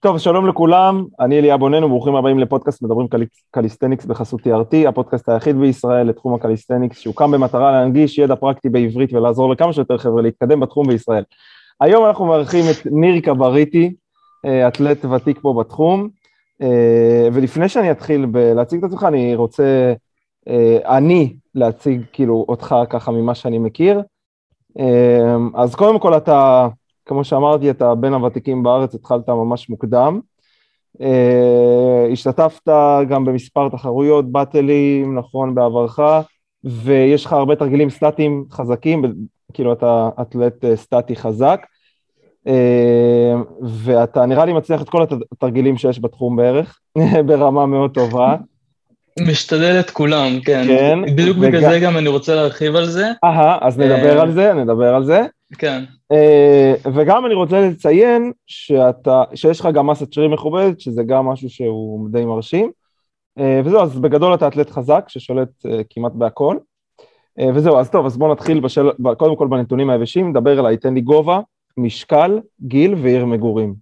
טוב, שלום לכולם, אני אליה בונן וברוכים הבאים לפודקאסט מדברים קל... קליסטניקס בחסות TRT, הפודקאסט היחיד בישראל לתחום הקליסטניקס שהוקם במטרה להנגיש ידע פרקטי בעברית ולעזור לכמה שיותר חבר'ה להתקדם בתחום בישראל. היום אנחנו מארחים את ניר קבריטי, אה, אתלט ותיק פה בתחום, אה, ולפני שאני אתחיל להציג את עצמך, אני רוצה אה, אני להציג כאילו אותך ככה ממה שאני מכיר. אז קודם כל אתה כמו שאמרתי, אתה בין הוותיקים בארץ, התחלת ממש מוקדם. Uh, השתתפת גם במספר תחרויות, באטלים, נכון, בעברך, ויש לך הרבה תרגילים סטטיים חזקים, כאילו אתה אתלט uh, סטטי חזק, uh, ואתה נראה לי מצליח את כל התרגילים שיש בתחום בערך, ברמה מאוד טובה. משתדל את כולם, כן. כן. בדיוק וגם... בגלל זה גם אני רוצה להרחיב על זה. אהה, אז נדבר על זה, נדבר על זה. כן. Uh, וגם אני רוצה לציין שאתה, שיש לך גם מסת שרירים מכובדת, שזה גם משהו שהוא די מרשים. Uh, וזהו, אז בגדול אתה אתלט חזק ששולט uh, כמעט בהכל. וזהו, אז טוב, אז בואו נתחיל בשל... קודם כל בנתונים היבשים, נדבר אליי, תן לי גובה, משקל, גיל ועיר מגורים.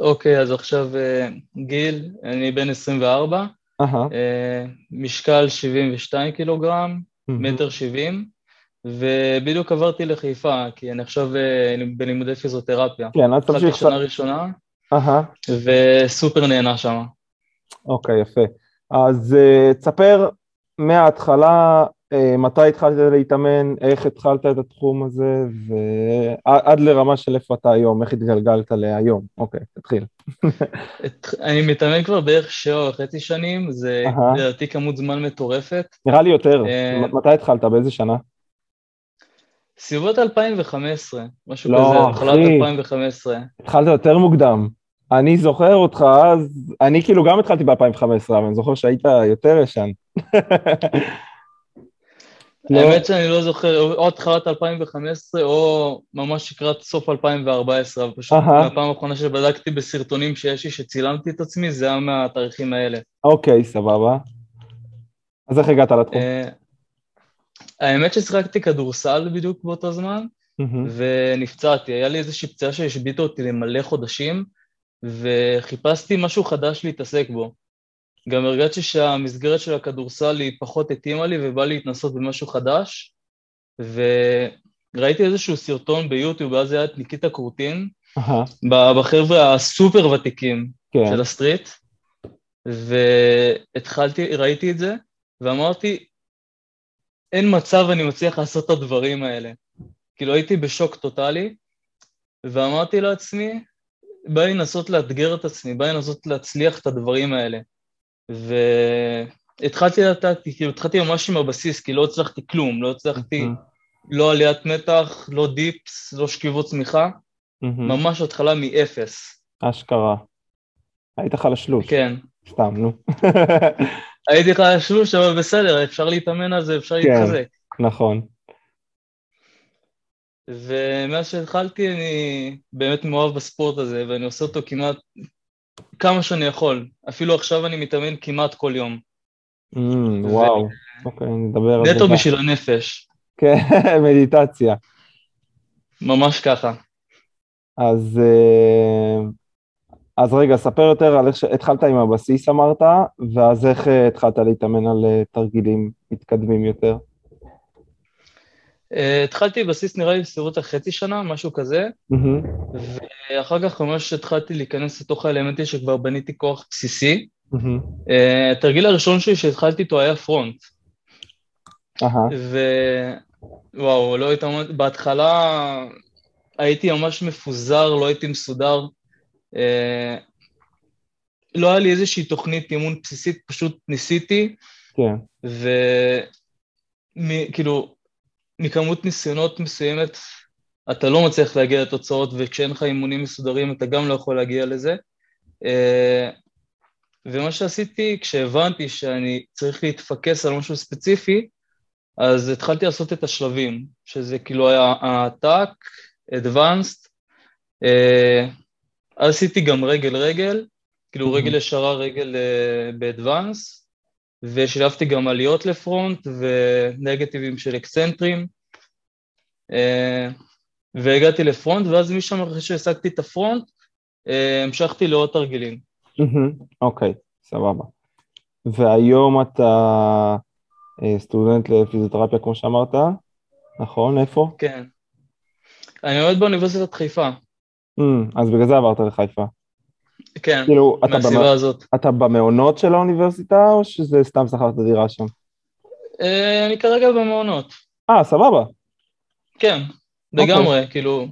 אוקיי, okay, אז עכשיו גיל, אני בן 24, uh-huh. uh, משקל 72 קילוגרם, mm-hmm. מטר 70. ובדיוק עברתי לחיפה, כי אני עכשיו אה, בלימודי פיזיותרפיה. כן, אז תמשיך. התחלתי שנה ראשונה, וסופר נהנה שם. אוקיי, יפה. אז uh, תספר מההתחלה uh, מתי התחלת להתאמן, איך התחלת את התחום הזה, ועד לרמה של איפה אתה היום, איך התגלגלת להיום. אוקיי, תתחיל. אני מתאמן כבר בערך שבע וחצי שנים, זה לדעתי כמות זמן מטורפת. נראה לי יותר. מתי התחלת? באיזה שנה? סביבות 2015, משהו לא, כזה, התחלת 2015. התחלת יותר מוקדם. אני זוכר אותך אז, אני כאילו גם התחלתי ב-2015, אבל אני זוכר שהיית יותר ישן. האמת שאני לא זוכר, או התחלת 2015 או ממש לקראת סוף 2014, אבל פשוט מהפעם האחרונה שבדקתי בסרטונים שיש לי שצילמתי את עצמי, זה היה מהתאריכים האלה. אוקיי, סבבה. אז איך הגעת לתחום? האמת ששיחקתי כדורסל בדיוק באותו זמן, mm-hmm. ונפצעתי. היה לי איזושהי פציעה שהשביתה אותי למלא חודשים, וחיפשתי משהו חדש להתעסק בו. גם הרגשתי שהמסגרת של הכדורסל היא פחות התאימה לי ובא לי להתנסות במשהו חדש, וראיתי איזשהו סרטון ביוטיוב, ואז היה את ניקיטה קורטין, uh-huh. בחבר'ה הסופר ותיקים. כן. של הסטריט, והתחלתי, ראיתי את זה, ואמרתי, אין מצב אני מצליח לעשות את הדברים האלה. כאילו הייתי בשוק טוטאלי, ואמרתי לעצמי, בא לי לנסות לאתגר את עצמי, בא לי לנסות להצליח את הדברים האלה. והתחלתי לתת, כאילו התחלתי ממש עם הבסיס, כי לא הצלחתי כלום, לא הצלחתי לא עליית מתח, לא דיפס, לא שכיבות צמיחה, ממש התחלה מאפס. אשכרה. היית חלשלוש. כן. סתם, נו. הייתי לך שלוש, אבל בסדר, אפשר להתאמן על זה, אפשר כן, להתחזק. נכון. ומאז שהתחלתי אני באמת מאוהב בספורט הזה, ואני עושה אותו כמעט כמה שאני יכול. אפילו עכשיו אני מתאמן כמעט כל יום. Mm, וואו, אוקיי, נדבר על זה. נטו בשביל הנפש. כן, מדיטציה. ממש ככה. אז uh, אז רגע, ספר יותר על איך שהתחלת עם הבסיס אמרת, ואז איך אה, התחלת להתאמן על אה, תרגילים מתקדמים יותר? Uh, התחלתי בסיס נראה לי בסביבות החצי שנה, משהו כזה, mm-hmm. ואחר כך ממש התחלתי להיכנס לתוך האלמנטים שכבר בניתי כוח בסיסי. Mm-hmm. Uh, התרגיל הראשון שלי שהתחלתי איתו היה פרונט. Uh-huh. ווואו, לא התאמנתי, בהתחלה הייתי ממש מפוזר, לא הייתי מסודר. אה, לא היה לי איזושהי תוכנית אימון בסיסית, פשוט ניסיתי. כן. וכאילו, מכמות ניסיונות מסוימת, אתה לא מצליח להגיע לתוצאות, וכשאין לך אימונים מסודרים אתה גם לא יכול להגיע לזה. אה, ומה שעשיתי, כשהבנתי שאני צריך להתפקס על משהו ספציפי, אז התחלתי לעשות את השלבים, שזה כאילו היה העתק, advanced, אה, עשיתי גם רגל-רגל, כאילו mm-hmm. רגל ישרה, רגל uh, באדוונס, ושילבתי גם עליות לפרונט ונגטיבים של אקסצנטרים, uh, והגעתי לפרונט, ואז משם אחרי שהשגתי את הפרונט, אה, המשכתי לעוד תרגילים. אוקיי, סבבה. והיום אתה אה, סטודנט לפיזיותרפיה, כמו שאמרת, נכון? איפה? כן. אני לומד באוניברסיטת חיפה. אז בגלל זה עברת לחיפה. כן, כאילו, אתה מהסיבה במ- הזאת. אתה במעונות של האוניברסיטה, או שזה סתם שכרת דירה שם? אה, אני כרגע במעונות. אה, סבבה, כן, לגמרי, כאילו,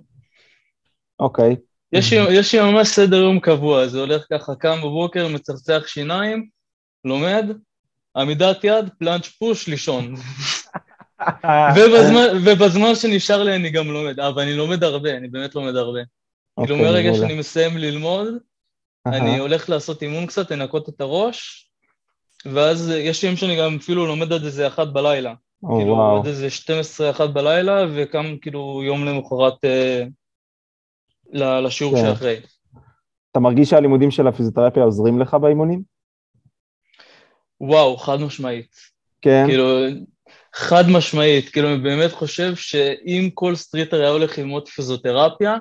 אוקיי. יש לי, יש לי ממש סדר יום קבוע, זה הולך ככה, קם בבוקר, מצחצח שיניים, לומד, עמידת יד, פלאנץ' פוש, לישון. ובזמן, ובזמן שנשאר לי אני גם לומד, אבל אני לומד הרבה, אני באמת לומד הרבה. כאילו אוקיי, מעולה. שאני מסיים ללמוד, אני הולך לעשות אימון קצת, לנקות את הראש, ואז יש ימים שאני גם אפילו לומד עד איזה אחת בלילה. כאילו. עד איזה 12 אחת בלילה, וקם כאילו יום למחרת אה, לשיעור כן. שאחרי. אתה מרגיש שהלימודים של הפיזיותרפיה עוזרים לך באימונים? וואו, חד משמעית. כן? כאילו, חד משמעית, כאילו אני באמת חושב שאם כל streeter היה הולך ללמוד פיזיותרפיה,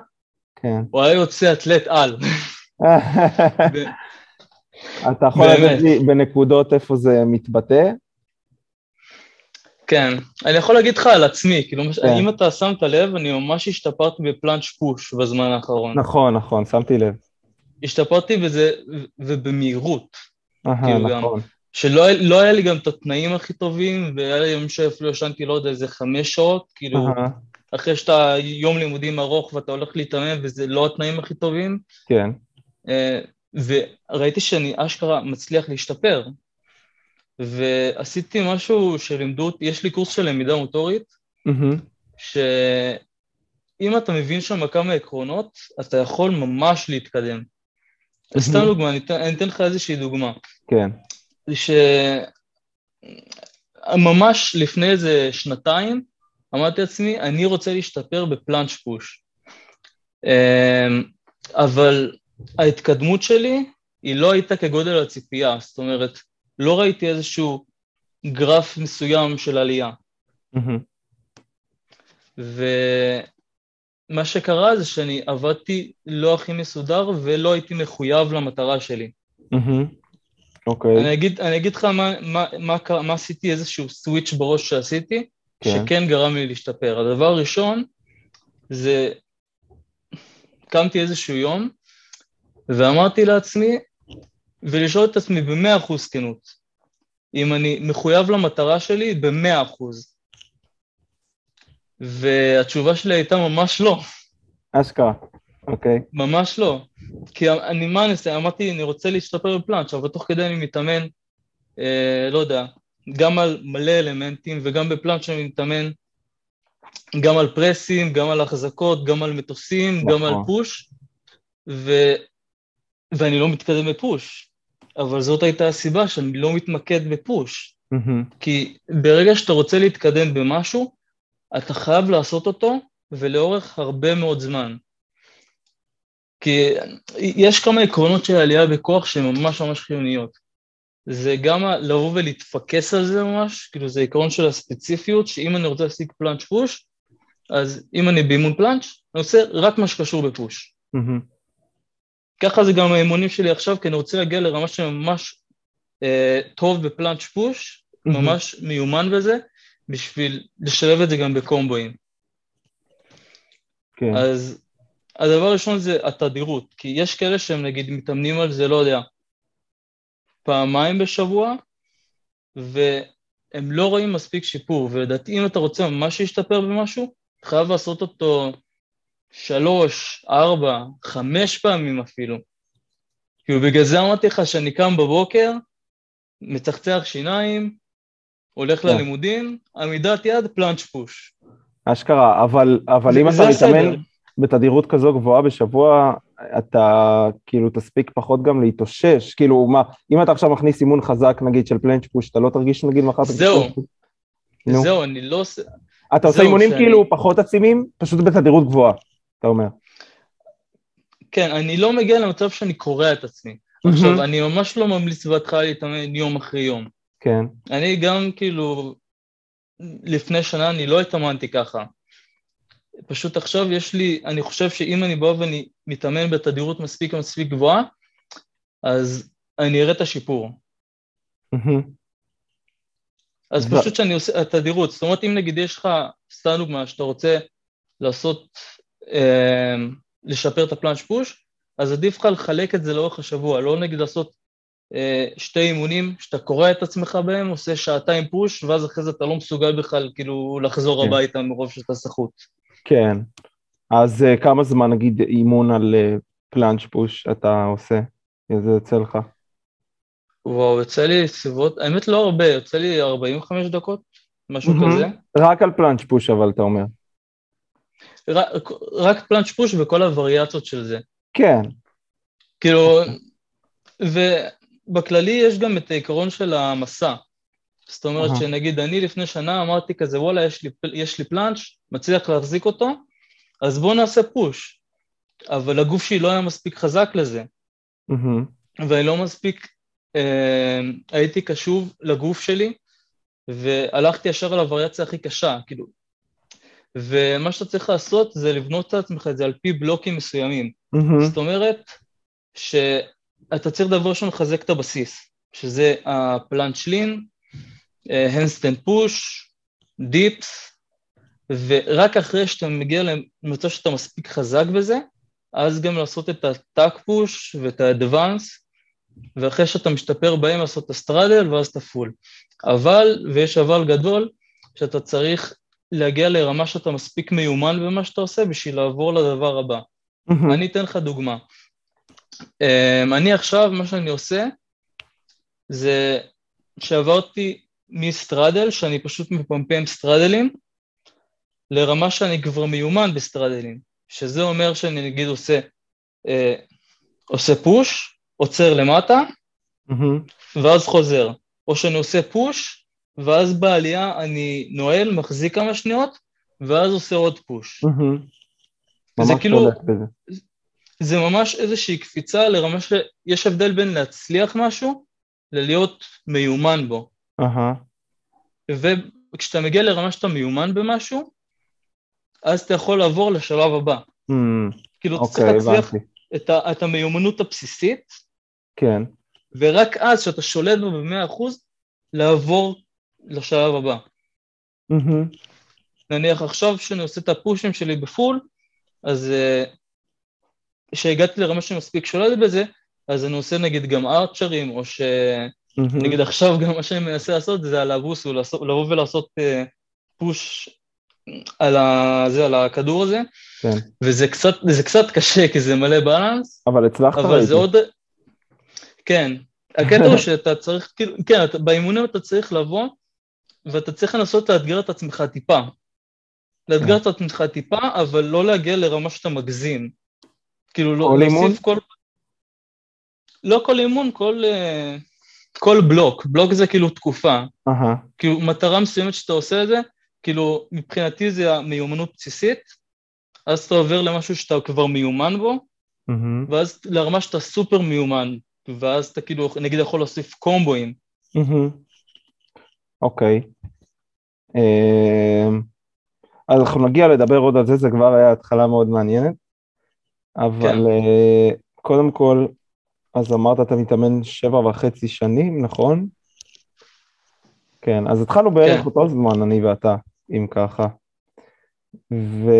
כן. הוא היה יוצא אתלט על. אתה יכול. לתת לי בנקודות איפה זה מתבטא? כן, אני יכול להגיד לך על עצמי, כאילו, כן. אם אתה שמת לב, אני ממש השתפרתי בפלאנץ' פוש בזמן האחרון. נכון, נכון, שמתי לב. השתפרתי בזה, ובמהירות, אהה, כאילו גם. נכון. שלא היה- לא היה לי גם את התנאים הכי טובים, והיה לי ימים שאפילו ישנתי, לא יודע, איזה חמש שעות, כאילו, אהה, אחרי שאתה יום לימודים ארוך ואתה הולך להתאמן, וזה לא התנאים הכי טובים, כן. אה, וראיתי שאני אשכרה מצליח להשתפר. ועשיתי משהו שלימדו אותי, יש לי קורס של למידה מוטורית, מהמם, שאם אתה מבין שם כמה עקרונות, אתה יכול ממש להתקדם. אז סתם. דוגמה, אני אתן, אני אתן לך איזושהי דוגמה. כן. שממש לפני איזה שנתיים אמרתי לעצמי, אני רוצה להשתפר בפלאנץ' פוש. אמ, אבל ההתקדמות שלי היא לא הייתה כגודל הציפייה, זאת אומרת, לא ראיתי איזשהו גרף מסוים של עלייה. ומה שקרה זה שאני עבדתי לא הכי מסודר ולא הייתי מחויב למטרה שלי. אוקיי, אני אגיד, אני אגיד לך מה, מה, מה, קרה- מה עשיתי, איזשהו סוויץ' בראש שעשיתי, כן. שכן גרם לי להשתפר. הדבר הראשון זה, קמתי איזשהו יום ואמרתי לעצמי, ולשאול את עצמי במאה אחוז כנות, אם אני מחויב למטרה שלי במאה אחוז. והתשובה שלי הייתה ממש לא, אשכרה. אוקיי. ממש לא. כי אני, מה אני עושה? אמרתי, אני רוצה להשתפר בפלאנץ', אבל תוך כדי אני מתאמן, אה, לא יודע, גם על מלא אלמנטים, וגם בפלאנץ' אני מתאמן גם על פרסים, גם על החזקות, גם על מטוסים, גם על נכון. פוש, ו... ואני לא מתקדם בפוש. אבל זאת הייתה הסיבה שאני לא מתמקד בפוש. מהמם, כי ברגע שאתה רוצה להתקדם במשהו, אתה חייב לעשות אותו, ולאורך הרבה מאוד זמן. כי יש כמה עקרונות של עלייה בכוח שהן ממש ממש חיוניות. זה גם לבוא ולהתפקס על זה ממש, כאילו זה עקרון של הספציפיות, שאם אני רוצה להשיג פלאנץ' פוש, אז אם אני באימון פלאנץ', אני עושה רק מה שקשור בפוש. מהמם. ככה זה גם האימונים שלי עכשיו, כי אני רוצה להגיע לרמה שממש אה, טוב בפלאנץ' פוש, מהמם. ממש מיומן בזה, בשביל לשלב את זה גם בקומבואים. כן. אז הדבר הראשון זה התדירות, כי יש כאלה שהם נגיד מתאמנים על זה, לא יודע, פעמיים בשבוע, והם לא רואים מספיק שיפור, ולדעתי אם אתה רוצה ממש להשתפר במשהו, אתה חייב לעשות אותו שלוש, ארבע, חמש פעמים אפילו. כאילו בגלל זה אמרתי לך שאני קם בבוקר, מצחצח שיניים, הולך כן. ללימודים, עמידת יד, פלאנץ' פוש. אשכרה, אבל, אבל אם אתה. מתאמן בתדירות כזו גבוהה בשבוע, אתה כאילו תספיק פחות גם להתאושש, כאילו מה, אם אתה עכשיו מכניס אימון חזק נגיד של פלנץ' פוש, אתה לא תרגיש נגיד מחר... זהו. נו. זהו, אני לא עושה... אתה עושה אימונים שאני- כאילו פחות עצימים, פשוט בתדירות גבוהה, אתה אומר. כן, אני לא מגיע למצב שאני קורע את עצמי. עכשיו, אני ממש לא ממליץ בהתחלה להתאמן יום אחרי יום. כן, אני גם כאילו, לפני שנה אני לא התאמנתי ככה. פשוט עכשיו יש לי, אני חושב שאם אני בא ואני מתאמן בתדירות מספיק מספיק גבוהה, אז אני אראה את השיפור. אז פשוט שאני עושה את התדירות, זאת אומרת אם נגיד יש לך, סתם דוגמה, שאתה רוצה לעשות, אה, לשפר את הפלאנץ' פוש, אז עדיף לך לחלק את זה לאורך השבוע, לא נגיד לעשות אה, שתי אימונים שאתה קורע את עצמך בהם, עושה שעתיים פוש, ואז אחרי זה אתה לא מסוגל בכלל כאילו לחזור כן. הביתה מרוב שאתה סחוט. כן, אז אה, כמה זמן נגיד אימון על אה, פלאנץ' פוש אתה עושה? איזה יוצא לך? וואו, יוצא לי סביבות, האמת לא הרבה, יוצא לי 45 דקות, משהו mm-hmm. כזה. רק על פלאנץ' פוש אבל אתה אומר. רק, רק פלאנץ' פוש וכל הווריאציות של זה. כן. כאילו, ובכללי יש גם את העיקרון של המסע. זאת אומרת uh-huh. שנגיד אני לפני שנה אמרתי כזה וואלה יש לי, יש לי פלאנץ', מצליח להחזיק אותו, אז בואו נעשה פוש. אבל הגוף שלי לא היה מספיק חזק לזה. Mm-hmm. ואני לא מספיק, אה, הייתי קשוב לגוף שלי, והלכתי ישר על הווריאציה הכי קשה, כאילו. ומה שאתה צריך לעשות זה לבנות את עצמך את זה על פי בלוקים מסוימים. Mm-hmm. זאת אומרת שאתה צריך דבר ראשון לחזק את הבסיס, שזה ה planche lean, handstand push, dips, ורק אחרי שאתה מגיע למצב שאתה מספיק חזק בזה, אז גם לעשות את ה tuck push ואת ה advance, ואחרי שאתה משתפר בהם לעשות את ה straddle ואז את ה full. אבל, ויש אבל גדול, שאתה צריך להגיע לרמה שאתה מספיק מיומן במה שאתה עושה בשביל לעבור לדבר הבא. Mm-hmm. אני אתן לך דוגמה. Um, אני עכשיו, מה שאני עושה, זה שעברתי מסטרדל, שאני פשוט מפמפם סטרדלים, לרמה שאני כבר מיומן בסטרדלים, שזה אומר שאני נגיד עושה, אה, עושה פוש, עוצר למטה, mm-hmm. ואז חוזר, או שאני עושה פוש, ואז בעלייה אני נועל, מחזיק כמה שניות, ואז עושה עוד פוש. Mm-hmm. זה כאילו, זה ממש איזושהי קפיצה לרמה שיש הבדל בין להצליח משהו ללהיות מיומן בו. Uh-huh. וכשאתה מגיע לרמה שאתה מיומן במשהו, אז אתה יכול לעבור לשלב הבא. Mm, כאילו, אתה צריך אוקיי, להצליח את, ה, את המיומנות הבסיסית, כן. ורק אז, כשאתה שולט בו במאה אחוז, לעבור לשלב הבא. Mm-hmm. נניח עכשיו שאני עושה את הפושים שלי בפול, אז כשהגעתי אה, לרמה שאני מספיק שולט בזה, אז אני עושה נגיד גם ארצ'רים, או ש... Mm-hmm. נגיד עכשיו גם מה שאני מנסה לעשות זה על הבוס, לבוא ולעשות פוש על, ה, זה, על הכדור הזה, כן. וזה קצת, זה קצת קשה כי זה מלא בלנס, אבל הצלחת אבל זה עוד... כן, הקטע הוא שאתה צריך, כאילו, כן, אתה, באימונים אתה צריך לבוא, ואתה צריך לנסות לאתגר את עצמך טיפה. לאתגר את עצמך טיפה, אבל לא להגיע לרמה שאתה מגזים. כאילו, לא, להוסיף כל... לא כל אימון, כל... Uh, כל בלוק, בלוק זה כאילו תקופה. Uh-huh. כאילו מטרה מסוימת שאתה עושה את זה, כאילו מבחינתי זה המיומנות בסיסית, אז אתה עובר למשהו שאתה כבר מיומן בו, mm-hmm. ואז לרמה שאתה סופר מיומן, ואז אתה כאילו נגיד יכול להוסיף קומבואים. אוקיי. אמ, אז אנחנו נגיע לדבר עוד על זה, זה כבר היה התחלה מאוד מעניינת, אבל כן. אה, קודם כל, אז אמרת אתה מתאמן שבע וחצי שנים, נכון? כן, אז התחלנו בערך כן. אותו זמן, אני ואתה, אם ככה. ו...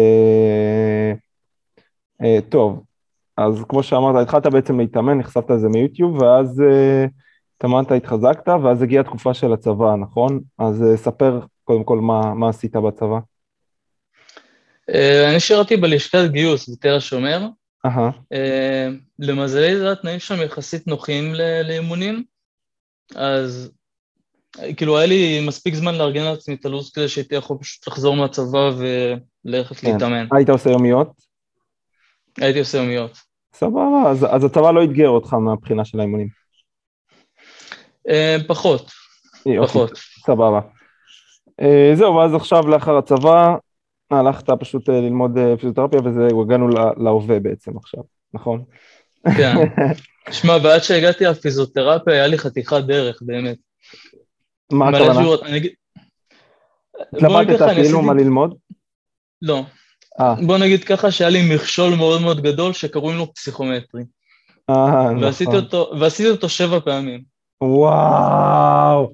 אה, טוב, אז כמו שאמרת, התחלת בעצם להתאמן, נחשפת לזה מיוטיוב, ואז אה, התאמנת, התחזקת, ואז הגיעה התקופה של הצבא, נכון? אז אה, ספר קודם כל מה, מה עשית בצבא. אני שירתי בלשכת גיוס בתל השומר, Uh-huh. למזלי זה התנאים שם יחסית נוחים לאימונים, אז כאילו היה לי מספיק זמן לארגן לעצמי את הלו"ז כזה שהייתי יכול פשוט לחזור מהצבא וללכת כן. להתאמן. היית עושה יומיות? הייתי עושה יומיות. סבבה, אז, אז הצבא לא אתגר אותך מהבחינה של האימונים. Uh, פחות, אוקיי, פחות. סבבה. Uh, זהו, ואז עכשיו לאחר הצבא הלכת פשוט אה, ללמוד אה, פיזיותרפיה וזה, הגענו להווה בעצם עכשיו, נכון? כן. שמע, ועד שהגעתי לפיזיותרפיה היה לי חתיכת דרך, באמת. מה הכוונה? התלבטת כאילו מה ללמוד? לא. אה, בוא נגיד ככה שהיה לי מכשול מאוד מאוד גדול שקוראים לו פסיכומטרי. אה, ועשיתי נכון. אותו, ועשיתי אותו שבע פעמים. וואו,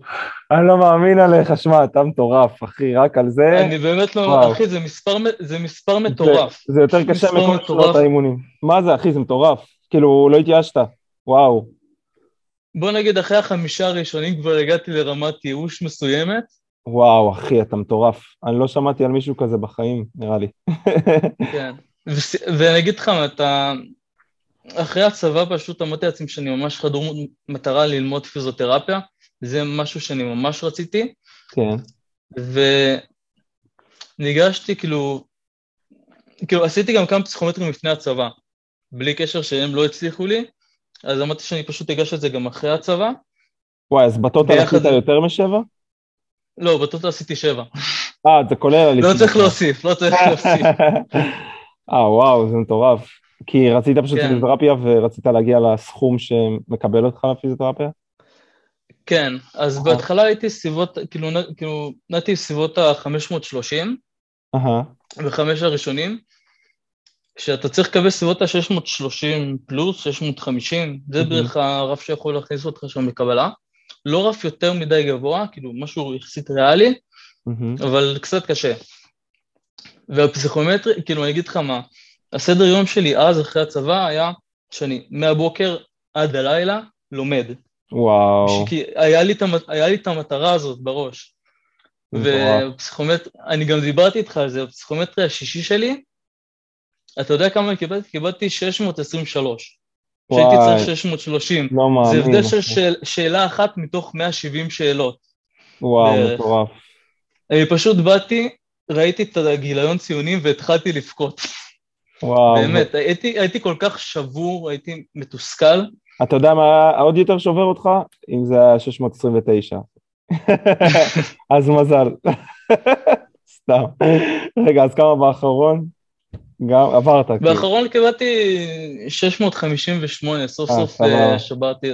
אני לא מאמין עליך, שמע, אתה מטורף, אחי, רק על זה. אני באמת לא, וואו. אחי, זה מספר, זה מספר מטורף. זה, זה יותר קשה מכל. שנות האימונים. מה זה, אחי, זה מטורף. כאילו, לא התייאשת. וואו. בוא נגיד אחרי החמישה הראשונים כבר הגעתי לרמת ייאוש מסוימת, וואו, אחי, אתה מטורף. אני לא שמעתי על מישהו כזה בחיים, נראה לי. כן. ואני אגיד לך, אתה... אחרי הצבא פשוט אמרתי לעצמי שאני ממש חדור מטרה ללמוד פיזיותרפיה, זה משהו שאני ממש רציתי, כן. וניגשתי כאילו, כאילו עשיתי גם כמה פסיכומטרים לפני הצבא, בלי קשר שהם לא הצליחו לי, אז אמרתי שאני פשוט אגש את זה גם אחרי הצבא. וואי, אז בטוטל עשית זה- יותר משבע? לא, בטוטל עשיתי שבע. אה, זה כולל על לא צריך להוסיף, לא צריך להוסיף. אה, וואו, זה מטורף. כי רצית פשוט כן. פיזיותרפיה ורצית להגיע לסכום שמקבל אותך לפיזיותרפיה? כן, אז אהה. בהתחלה הייתי סביבות, כאילו, כאילו, נעתי סביבות ה-530 אהה, בחמש הראשונים, כשאתה צריך לקבל סביבות ה-630 פלוס, 650, זה מהמם. בערך הרף שיכול להכניס אותך שם לקבלה. לא רף יותר מדי גבוה, כאילו משהו יחסית ריאלי, מהמם, אבל קצת קשה. והפסיכומטרי, כאילו אני אגיד לך מה, הסדר יום שלי אז אחרי הצבא היה שאני מהבוקר עד הלילה לומד. וואו, כי היה לי, המת- היה לי את המטרה הזאת בראש. מטורף. ופסיכומטר, אני גם דיברתי איתך על זה, הפסיכומטרי השישי שלי, אתה יודע כמה קיבלתי? קיבלתי 623. כשהייתי. צריך 630. לא מאמין. זה הבדל של. שאל, שאלה אחת מתוך 170 שאלות. וואו, בערך. מטורף. אני פשוט באתי, ראיתי את הגיליון ציונים והתחלתי לבכות. וואו. באמת, הייתי, הייתי כל כך שבור, הייתי מתוסכל. אתה יודע מה עוד יותר שובר אותך? אם זה היה 629. אז מזל. סתם. רגע, אז כמה באחרון? גם עברת. כאילו. באחרון קיבלתי 658, סוף אה, סוף. אה, שברתי.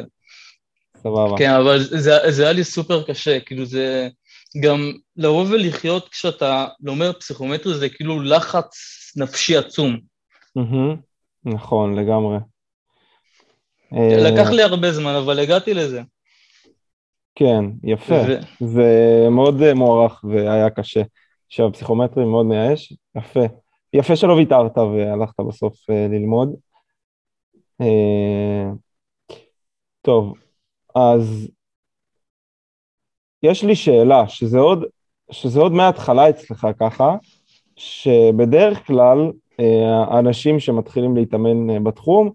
סבבה. כן, אבל זה, זה היה לי סופר קשה, כאילו זה גם לבוא ולחיות כשאתה לומד פסיכומטרי זה כאילו לחץ נפשי עצום. נכון, לגמרי. אה, לקח לי הרבה זמן, אבל הגעתי לזה. כן, יפה. זה מאוד מוערך והיה קשה. שהפסיכומטרי מאוד מייאש, יפה. יפה שלא ויתרת והלכת בסוף אה, ללמוד. אה, טוב, אז יש לי שאלה, שזה עוד, שזה עוד מההתחלה אצלך ככה, שבדרך כלל אה, האנשים שמתחילים להתאמן בתחום,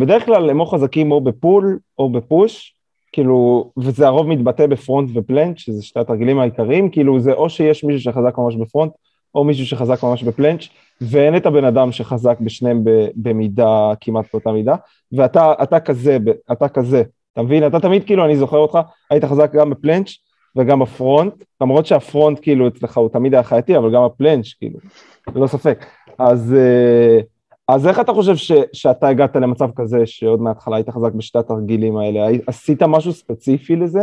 בדרך כלל הם או חזקים או בפול או בפוש, כאילו, וזה הרוב מתבטא בפרונט ופלנץ', שזה שתי התרגילים העיקריים, כאילו זה או שיש מישהו שחזק ממש בפרונט, או מישהו שחזק ממש בפלנץ', ואין את הבן אדם שחזק בשניהם במידה, כמעט באותה מידה, ואתה אתה כזה, אתה כזה, אתה מבין? אתה תמיד, כאילו, אני זוכר אותך, היית חזק גם בפלנץ' וגם בפרונט, למרות שהפרונט, כאילו, אצלך הוא תמיד היה חייתי, אבל גם הפלנץ', כאילו, ללא ספק. אז, אה, אז איך אתה חושב ש, שאתה הגעת למצב כזה, שעוד מההתחלה היית חזק בשתי התרגילים האלה? עשית משהו ספציפי לזה?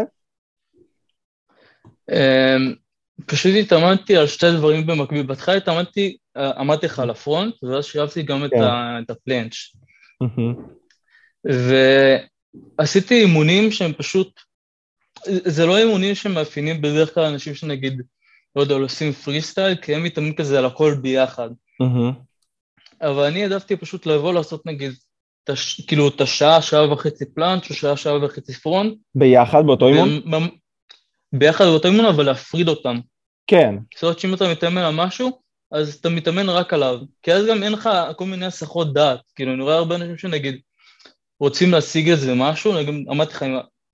אמ, פשוט התאמנתי על שתי דברים במקביל. בהתחלה התאמנתי, אה, אמרתי לך על ה front, ואז שירבתי גם את כן. את ה planche. ועשיתי אימונים שהם פשוט, זה לא אימונים שמאפיינים בדרך כלל אנשים שנגיד, לא יודע, עושים פרי סטייל, כי הם מתאמנים כזה על הכל ביחד. אבל אני העדפתי פשוט לבוא לעשות נגיד, כאילו את השעה, שעה וחצי planche או שעה, שעה וחצי front. ביחד באותו אימון? ביחד באותו אימון, אבל להפריד אותם. כן, זאת אומרת שאם אתה מתאמן על משהו, אז אתה מתאמן רק עליו. כי אז גם אין לך כל מיני הסחות דעת. כאילו, אני רואה הרבה אנשים שנגיד, רוצים להשיג איזה משהו, אני גם אמרתי לך,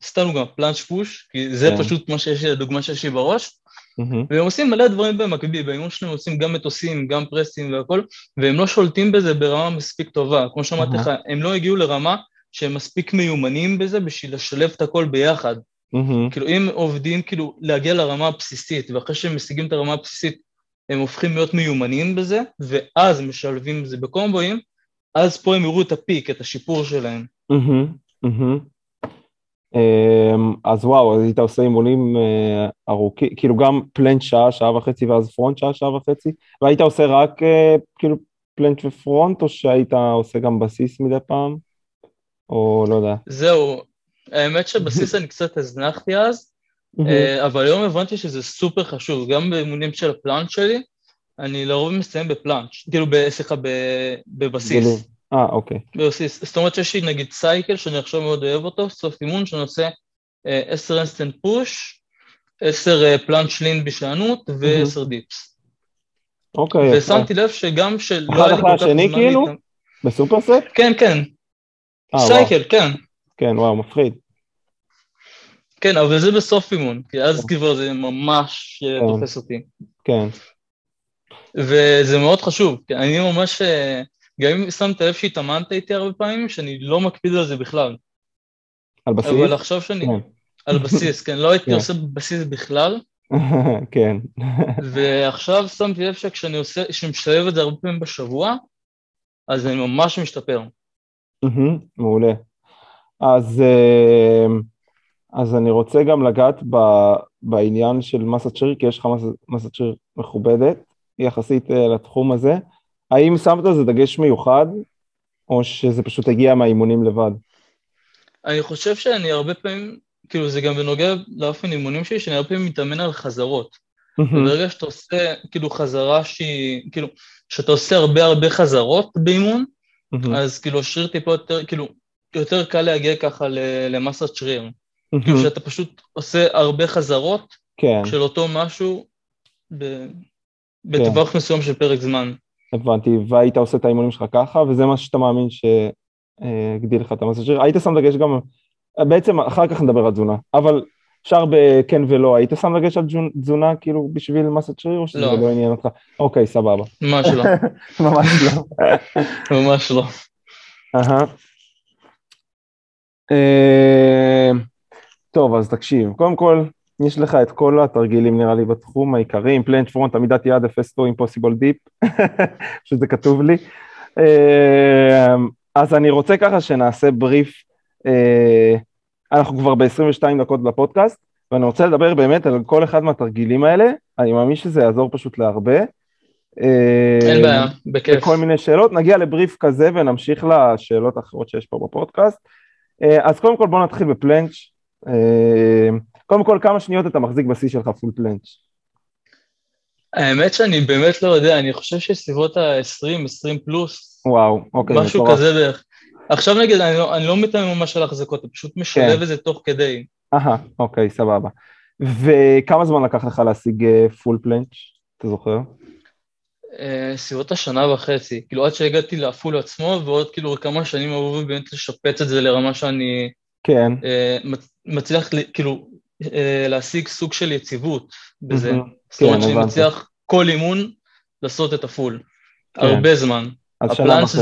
סתם גם פלאנץ' פוש, כי זה כן. פשוט מה שיש לי, הדוגמה שיש לי בראש, מהמם. והם עושים מלא דברים במקביל, באימון שלהם עושים גם מטוסים, גם פרסים והכל, והם לא שולטים בזה ברמה מספיק טובה. כמו שאמרתי אהה. לך, הם לא הגיעו לרמה שהם מספיק מיומנים בזה בשביל לשלב את הכל ביחד. מהמם. כאילו אם עובדים כאילו להגיע לרמה הבסיסית, ואחרי שהם משיגים את הרמה הבסיסית, הם הופכים להיות מיומנים בזה, ואז משלבים את זה בקומבואים, אז פה הם יראו את הפיק, את השיפור שלהם. מהמם. מהמם. אמ, אז וואו, אז היית עושה אימונים אה, ארוכים, כאילו גם פלנט שעה, שעה וחצי, ואז פרונט שעה, שעה וחצי, והיית עושה רק אה, כאילו planche ו front, או שהיית עושה גם בסיס מדי פעם? או לא יודע. זהו, האמת שבסיס אני קצת הזנחתי אז, אה, אבל היום הבנתי שזה סופר חשוב, גם באימונים של ה planche שלי, אני לרוב מסיים ב planche, כאילו, סליחה, בבסיס. אה, אוקיי. בבסיס, זאת אומרת שיש לי נגיד cycle שאני עכשיו מאוד אוהב אותו, סוף אימון שאני עושה 10 handstand push, 10 planche lean בשענות ו-10 dips. אוקיי. ושמתי לב שגם שלא היה לי כל כך זמן... אחד כאילו? בסופרסט? כן, כן. סייקל, כן. כן, וואו, מפחיד. כן, אבל זה בסוף אימון, כי אז כן. כבר זה ממש אה, כן. תופס אותי. כן. וזה מאוד חשוב, כי אני ממש, אה, גם אם שמת לב שהתאמנת איתי הרבה פעמים, שאני לא מקפיד על זה בכלל. על בסיס? אבל עכשיו שאני... כן. על בסיס, כן, לא הייתי כן. עושה בסיס בכלל. כן. ועכשיו שמתי לב שכשאני עושה, כשאני משתלב את זה הרבה פעמים בשבוע, אז אני ממש משתפר. מעולה. אז, אה, אז אני רוצה גם לגעת ב, בעניין של מסת שריר, כי יש לך מסת שריר מכובדת יחסית אה, לתחום הזה. האם שמת על זה דגש מיוחד, או שזה פשוט הגיע מהאימונים לבד? אני חושב שאני הרבה פעמים, כאילו זה גם בנוגע לאופן אימונים שלי, שאני הרבה פעמים מתאמן על חזרות. ברגע שאתה עושה כאילו חזרה שהיא, כאילו, שאתה עושה הרבה הרבה חזרות באימון, אז כאילו השריר טיפה יותר, כאילו, יותר קל להגיע ככה למסת שריר. כאילו שאתה פשוט עושה הרבה חזרות כן. של אותו משהו ב... בטווח כן. מסוים של פרק זמן. הבנתי, והיית עושה את האימונים שלך ככה, וזה מה שאתה מאמין שהגדיל לך את המסת שריר. היית שם דגש גם, בעצם אחר כך נדבר על תזונה, אבל אפשר בכן ולא, היית שם דגש על תזונה כאילו בשביל מסת שריר, או שזה לא, לא עניין אותך? אוקיי, סבבה. ממש לא. ממש לא. ממש לא. אהה. אה, טוב, אז תקשיב, קודם כל, יש לך את כל התרגילים נראה לי בתחום העיקריים, planche, front, עמידת יד, hefesto, impossible dip, שזה כתוב לי. אה, אז אני רוצה ככה שנעשה בריף, אה, אנחנו כבר ב-22 דקות בפודקאסט, ואני רוצה לדבר באמת על כל אחד מהתרגילים האלה, אני מאמין שזה יעזור פשוט להרבה. אין בעיה, בכיף. בכל מיני שאלות, נגיע לבריף כזה ונמשיך לשאלות האחרות שיש פה בפודקאסט. אז קודם כל בוא נתחיל בפלנץ'. קודם כל, כמה שניות אתה מחזיק בשיא שלך פול פלנץ'? האמת שאני באמת לא יודע, אני חושב שסביבות ה-20, 20 פלוס. וואו, אוקיי. משהו כזה בערך. עכשיו נגיד, אני לא, אני לא מתאם ממש על החזקות, אני פשוט משלב כן. את זה תוך כדי. אהה, אוקיי, סבבה. וכמה זמן לקח לך להשיג פול פלנץ', אתה זוכר? Uh, סביבות השנה וחצי, כאילו עד שהגעתי לפול עצמו, ועוד כאילו כמה שנים עברו באמת לשפץ את זה לרמה שאני... כן. מצליח, כאילו, אה, להשיג סוג של יציבות בזה. זאת אומרת כן, שאני מצליח כל אימון לעשות את הפול. כן. הרבה זמן. הפלאנץ'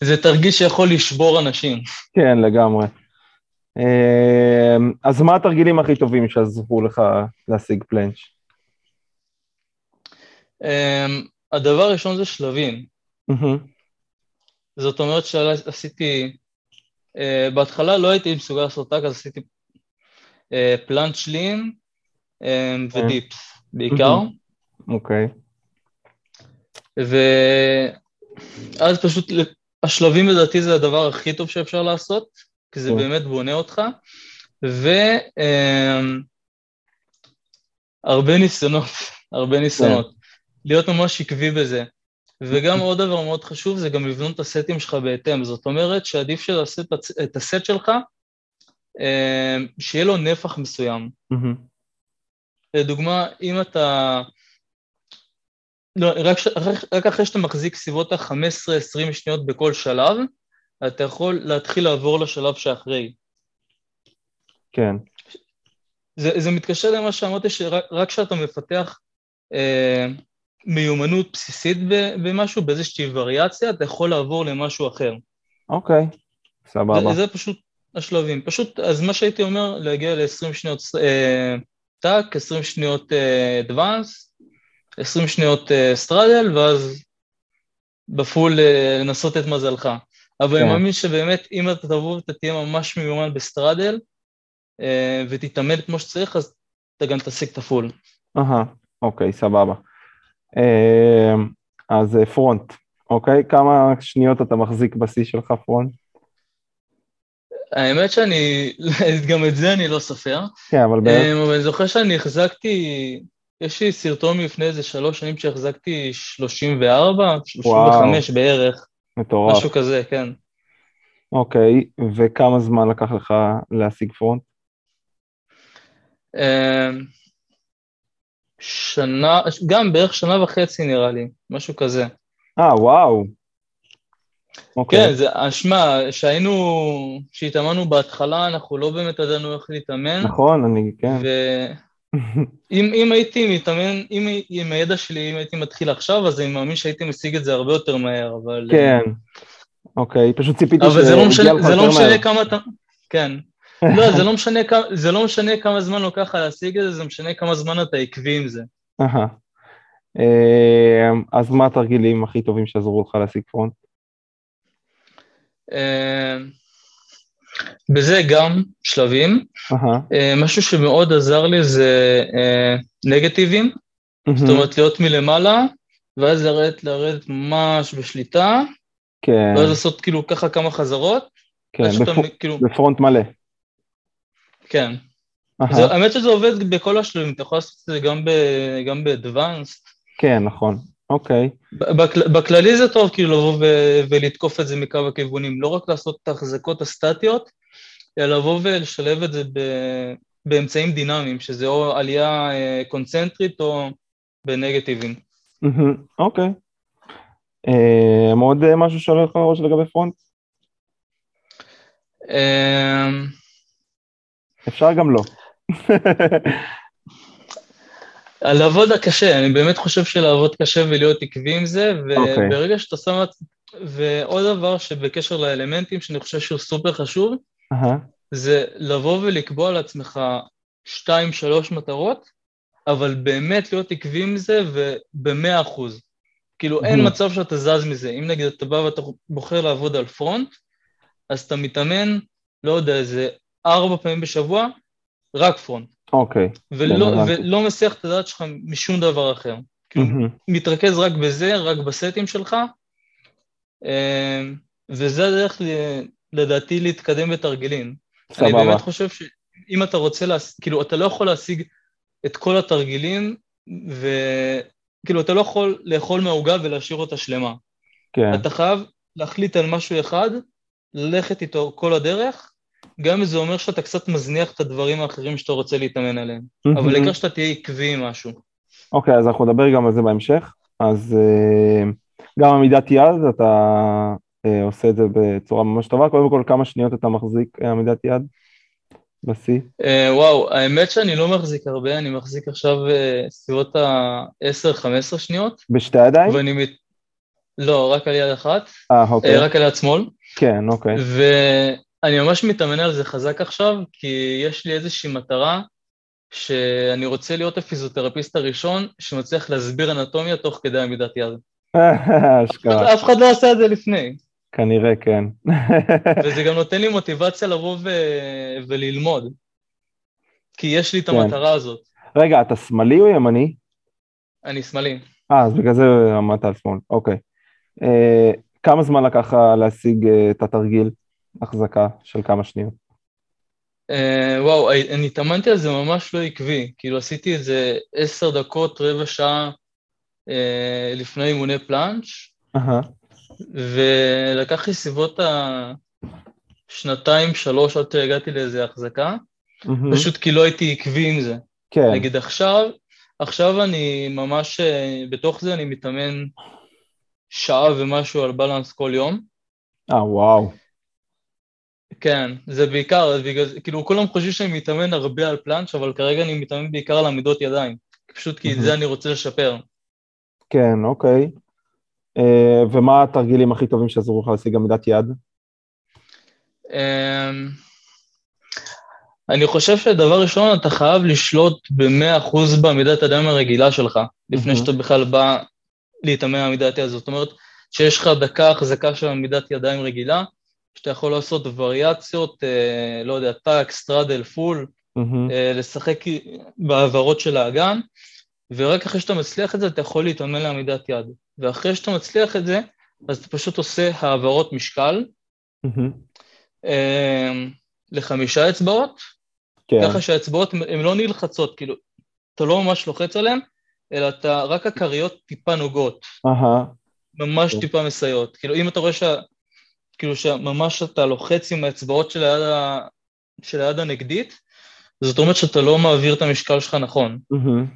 זה, תרגיש שיכול לשבור אנשים. כן, לגמרי. אה, אז מה התרגילים הכי טובים שעזרו לך להשיג פלנץ'? אה, הדבר הראשון זה שלבים. זאת אומרת שעשיתי, בהתחלה לא הייתי מסוגל לעשות טאק, אז עשיתי אה, פלנט אה, ודיפס בעיקר. אוקיי. ואז פשוט השלבים לדעתי זה הדבר הכי טוב שאפשר לעשות, כי זה באמת בונה אותך. והרבה אה, ניסיונות, הרבה ניסיונות. להיות ממש עקבי בזה. וגם עוד דבר מאוד חשוב זה גם לבנות את הסטים שלך בהתאם. זאת אומרת שעדיף שתעשה את הסט שלך אמ, שיהיה לו נפח מסוים. לדוגמה, אם אתה... לא, רק, רק, רק אחרי שאתה מחזיק סביבות ה-15-20 שניות בכל שלב, אתה יכול להתחיל לעבור לשלב שאחרי. כן. זה, זה מתקשר למה שאמרתי, שרק כשאתה מפתח אה, מיומנות בסיסית במשהו, באיזושהי וריאציה, אתה יכול לעבור למשהו אחר. אוקיי, סבבה. זה, זה פשוט השלבים. פשוט, אז מה שהייתי אומר, להגיע ל-20 שניות אה, tuck, 20 שניות advanced, אה, 20 אה, שניות straddle, ואז ב full לנסות את מזלך. אבל כן. אני מאמין שבאמת, אם אתה תבוא ואתה תהיה ממש מיומן ב straddle, אה, ותתאמן כמו שצריך, אז אתה גם תשיג את ה full. אהה, אוקיי, סבבה. אה, אז אה, front, אוקיי? כמה שניות אתה מחזיק בשיא שלך front? האמת שאני, גם את זה אני לא סופר. כן, אבל בערך... אה, אבל אני זוכר שאני החזקתי, יש לי סרטון מלפני איזה שלוש שנים שהחזקתי 34, 35 בערך, מטורף. משהו כזה, כן. אוקיי, וכמה זמן לקח לך להשיג front? שנה, גם בערך שנה וחצי נראה לי, משהו כזה. אה, וואו. אוקיי. כן, זה, שמע, שהיינו, כשהתאמנו בהתחלה, אנחנו לא באמת ידענו איך להתאמן. נכון, אני, כן. ואם אם הייתי מתאמן, אם עם הידע שלי, אם הייתי מתחיל עכשיו, אז אני מאמין שהייתי משיג את זה הרבה יותר מהר, אבל... כן, אוקיי, פשוט ציפיתי אבל זה לא משנה, זה לא משנה כמה אתה... כן. לא, זה לא, משנה, זה לא משנה כמה זמן לוקח לך להשיג את זה, זה משנה כמה זמן אתה עקבי עם זה. אהה. אז מה התרגילים הכי טובים שעזרו לך להשיג פרונט? בזה גם שלבים. Uh-huh. משהו שמאוד עזר לי זה נגטיבים, זאת אומרת להיות מלמעלה, ואז לרדת, לרדת ממש בשליטה, כן. ואז לעשות כאילו ככה כמה חזרות. כן, בפר... כאילו... בפרונט מלא. כן. זה, האמת שזה עובד בכל השלבים, אתה יכול לעשות את זה גם באדוונסט. כן, נכון. אוקיי. Okay. בכללי זה טוב כאילו לבוא ו- ולתקוף את זה מכמה הכיוונים, לא רק לעשות את ההחזקות הסטטיות, אלא לבוא ולשלב את זה ב- באמצעים דינמיים, שזה או עלייה אה, קונצנטרית או בנגטיבים. אוקיי. אה, עוד אה, משהו שעולה לך ראש לגבי פרונט? אפשר גם לא. לעבוד קשה, אני באמת חושב שלעבוד קשה ולהיות עקבי עם זה, אוקיי. וברגע okay. שאתה שם... ועוד דבר שבקשר לאלמנטים, שאני חושב שהוא סופר חשוב, uh-huh. זה לבוא ולקבוע לעצמך שתיים, שלוש מטרות, אבל באמת להיות עקבי עם זה ובמאה אחוז. כאילו, uh-huh. אין מצב שאתה זז מזה. אם נגיד אתה בא ואתה בוחר לעבוד על פרונט, אז אתה מתאמן, לא יודע, איזה ארבע פעמים בשבוע, רק פרונט. אוקיי. ולא, ולא מסיח את הדעת שלך משום דבר אחר. כאילו, מתרכז רק בזה, רק בסטים שלך, אמ, וזה הדרך לדעתי להתקדם בתרגילים. סבבה. אני באמת חושב שאם אתה רוצה, להס... כאילו, אתה לא יכול להשיג את כל התרגילים, וכאילו, אתה לא יכול לאכול מהעוגה ולהשאיר אותה שלמה. כן. אתה חייב להחליט על משהו אחד, ללכת איתו כל הדרך, גם אם זה אומר שאתה קצת מזניח את הדברים האחרים שאתה רוצה להתאמן עליהם, אבל העיקר שאתה תהיה עקבי עם משהו. אוקיי, אז אנחנו נדבר גם על זה בהמשך. אז אה, גם עמידת יד, אתה אה, עושה את זה בצורה ממש טובה. קודם כל, כמה שניות אתה מחזיק אה, עמידת יד בשיא? וואו, האמת שאני לא מחזיק הרבה, אני מחזיק עכשיו סביבות ה-10-15 שניות. בשתי ידיים? ואני מת... לא, רק על יד אחת. אה, אוקיי. רק על יד שמאל. כן, אוקיי. אני ממש מתאמן על זה חזק עכשיו, כי יש לי איזושהי מטרה שאני רוצה להיות הפיזיותרפיסט הראשון שמצליח להסביר אנטומיה תוך כדי עמידת יד. אשכרה. אף אחד לא עשה את זה לפני. כנראה כן. וזה גם נותן לי מוטיבציה לבוא ו- וללמוד, כי יש לי את כן. המטרה הזאת. רגע, אתה שמאלי או ימני? אני שמאלי. אה, אז בגלל זה עמדת על שמאל, אוקיי. אה, כמה זמן לקח להשיג אה, את התרגיל? החזקה של כמה שניות. Uh, וואו, אני התאמנתי על זה ממש לא עקבי, כאילו עשיתי את זה עשר דקות, רבע שעה uh, לפני אימוני פלאנץ', uh-huh. ולקח לי סביבות השנתיים, שלוש, עד שהגעתי לאיזה החזקה, uh-huh. פשוט כי לא הייתי עקבי עם זה. כן. נגיד עכשיו, עכשיו אני ממש, בתוך זה אני מתאמן שעה ומשהו על בלנס כל יום. אה, וואו. כן, זה בעיקר, בגלל, כאילו כולם חושבים שאני מתאמן הרבה על פלאנץ', אבל כרגע אני מתאמן בעיקר על עמידות ידיים, פשוט כי את זה אני רוצה לשפר. כן, אוקיי. אה, ומה התרגילים הכי טובים שעזרו לך להשיג עמידת יד? אה, אני חושב שדבר ראשון, אתה חייב לשלוט ב-100% בעמידת ידיים הרגילה שלך, לפני שאתה בכלל בא להתאמן עמידת יד. זאת אומרת, שיש לך דקה החזקה של עמידת ידיים רגילה, שאתה יכול לעשות וריאציות, אה, לא יודע, tuck, straddle, full. אה, לשחק בהעברות של האגן, ורק אחרי שאתה מצליח את זה אתה יכול להתאמן לעמידת יד. ואחרי שאתה מצליח את זה, אז אתה פשוט עושה העברות משקל. אה, לחמישה אצבעות, כן, ככה שהאצבעות הן לא נלחצות, כאילו, אתה לא ממש לוחץ עליהן, אלא אתה, רק הכריות טיפה נוגעות, אהה, ממש כן. טיפה מסייעות. כאילו, אם אתה רואה שה... כאילו שממש אתה לוחץ עם האצבעות של היד, ה... של היד הנגדית, זאת אומרת שאתה לא מעביר את המשקל שלך נכון. מהמם.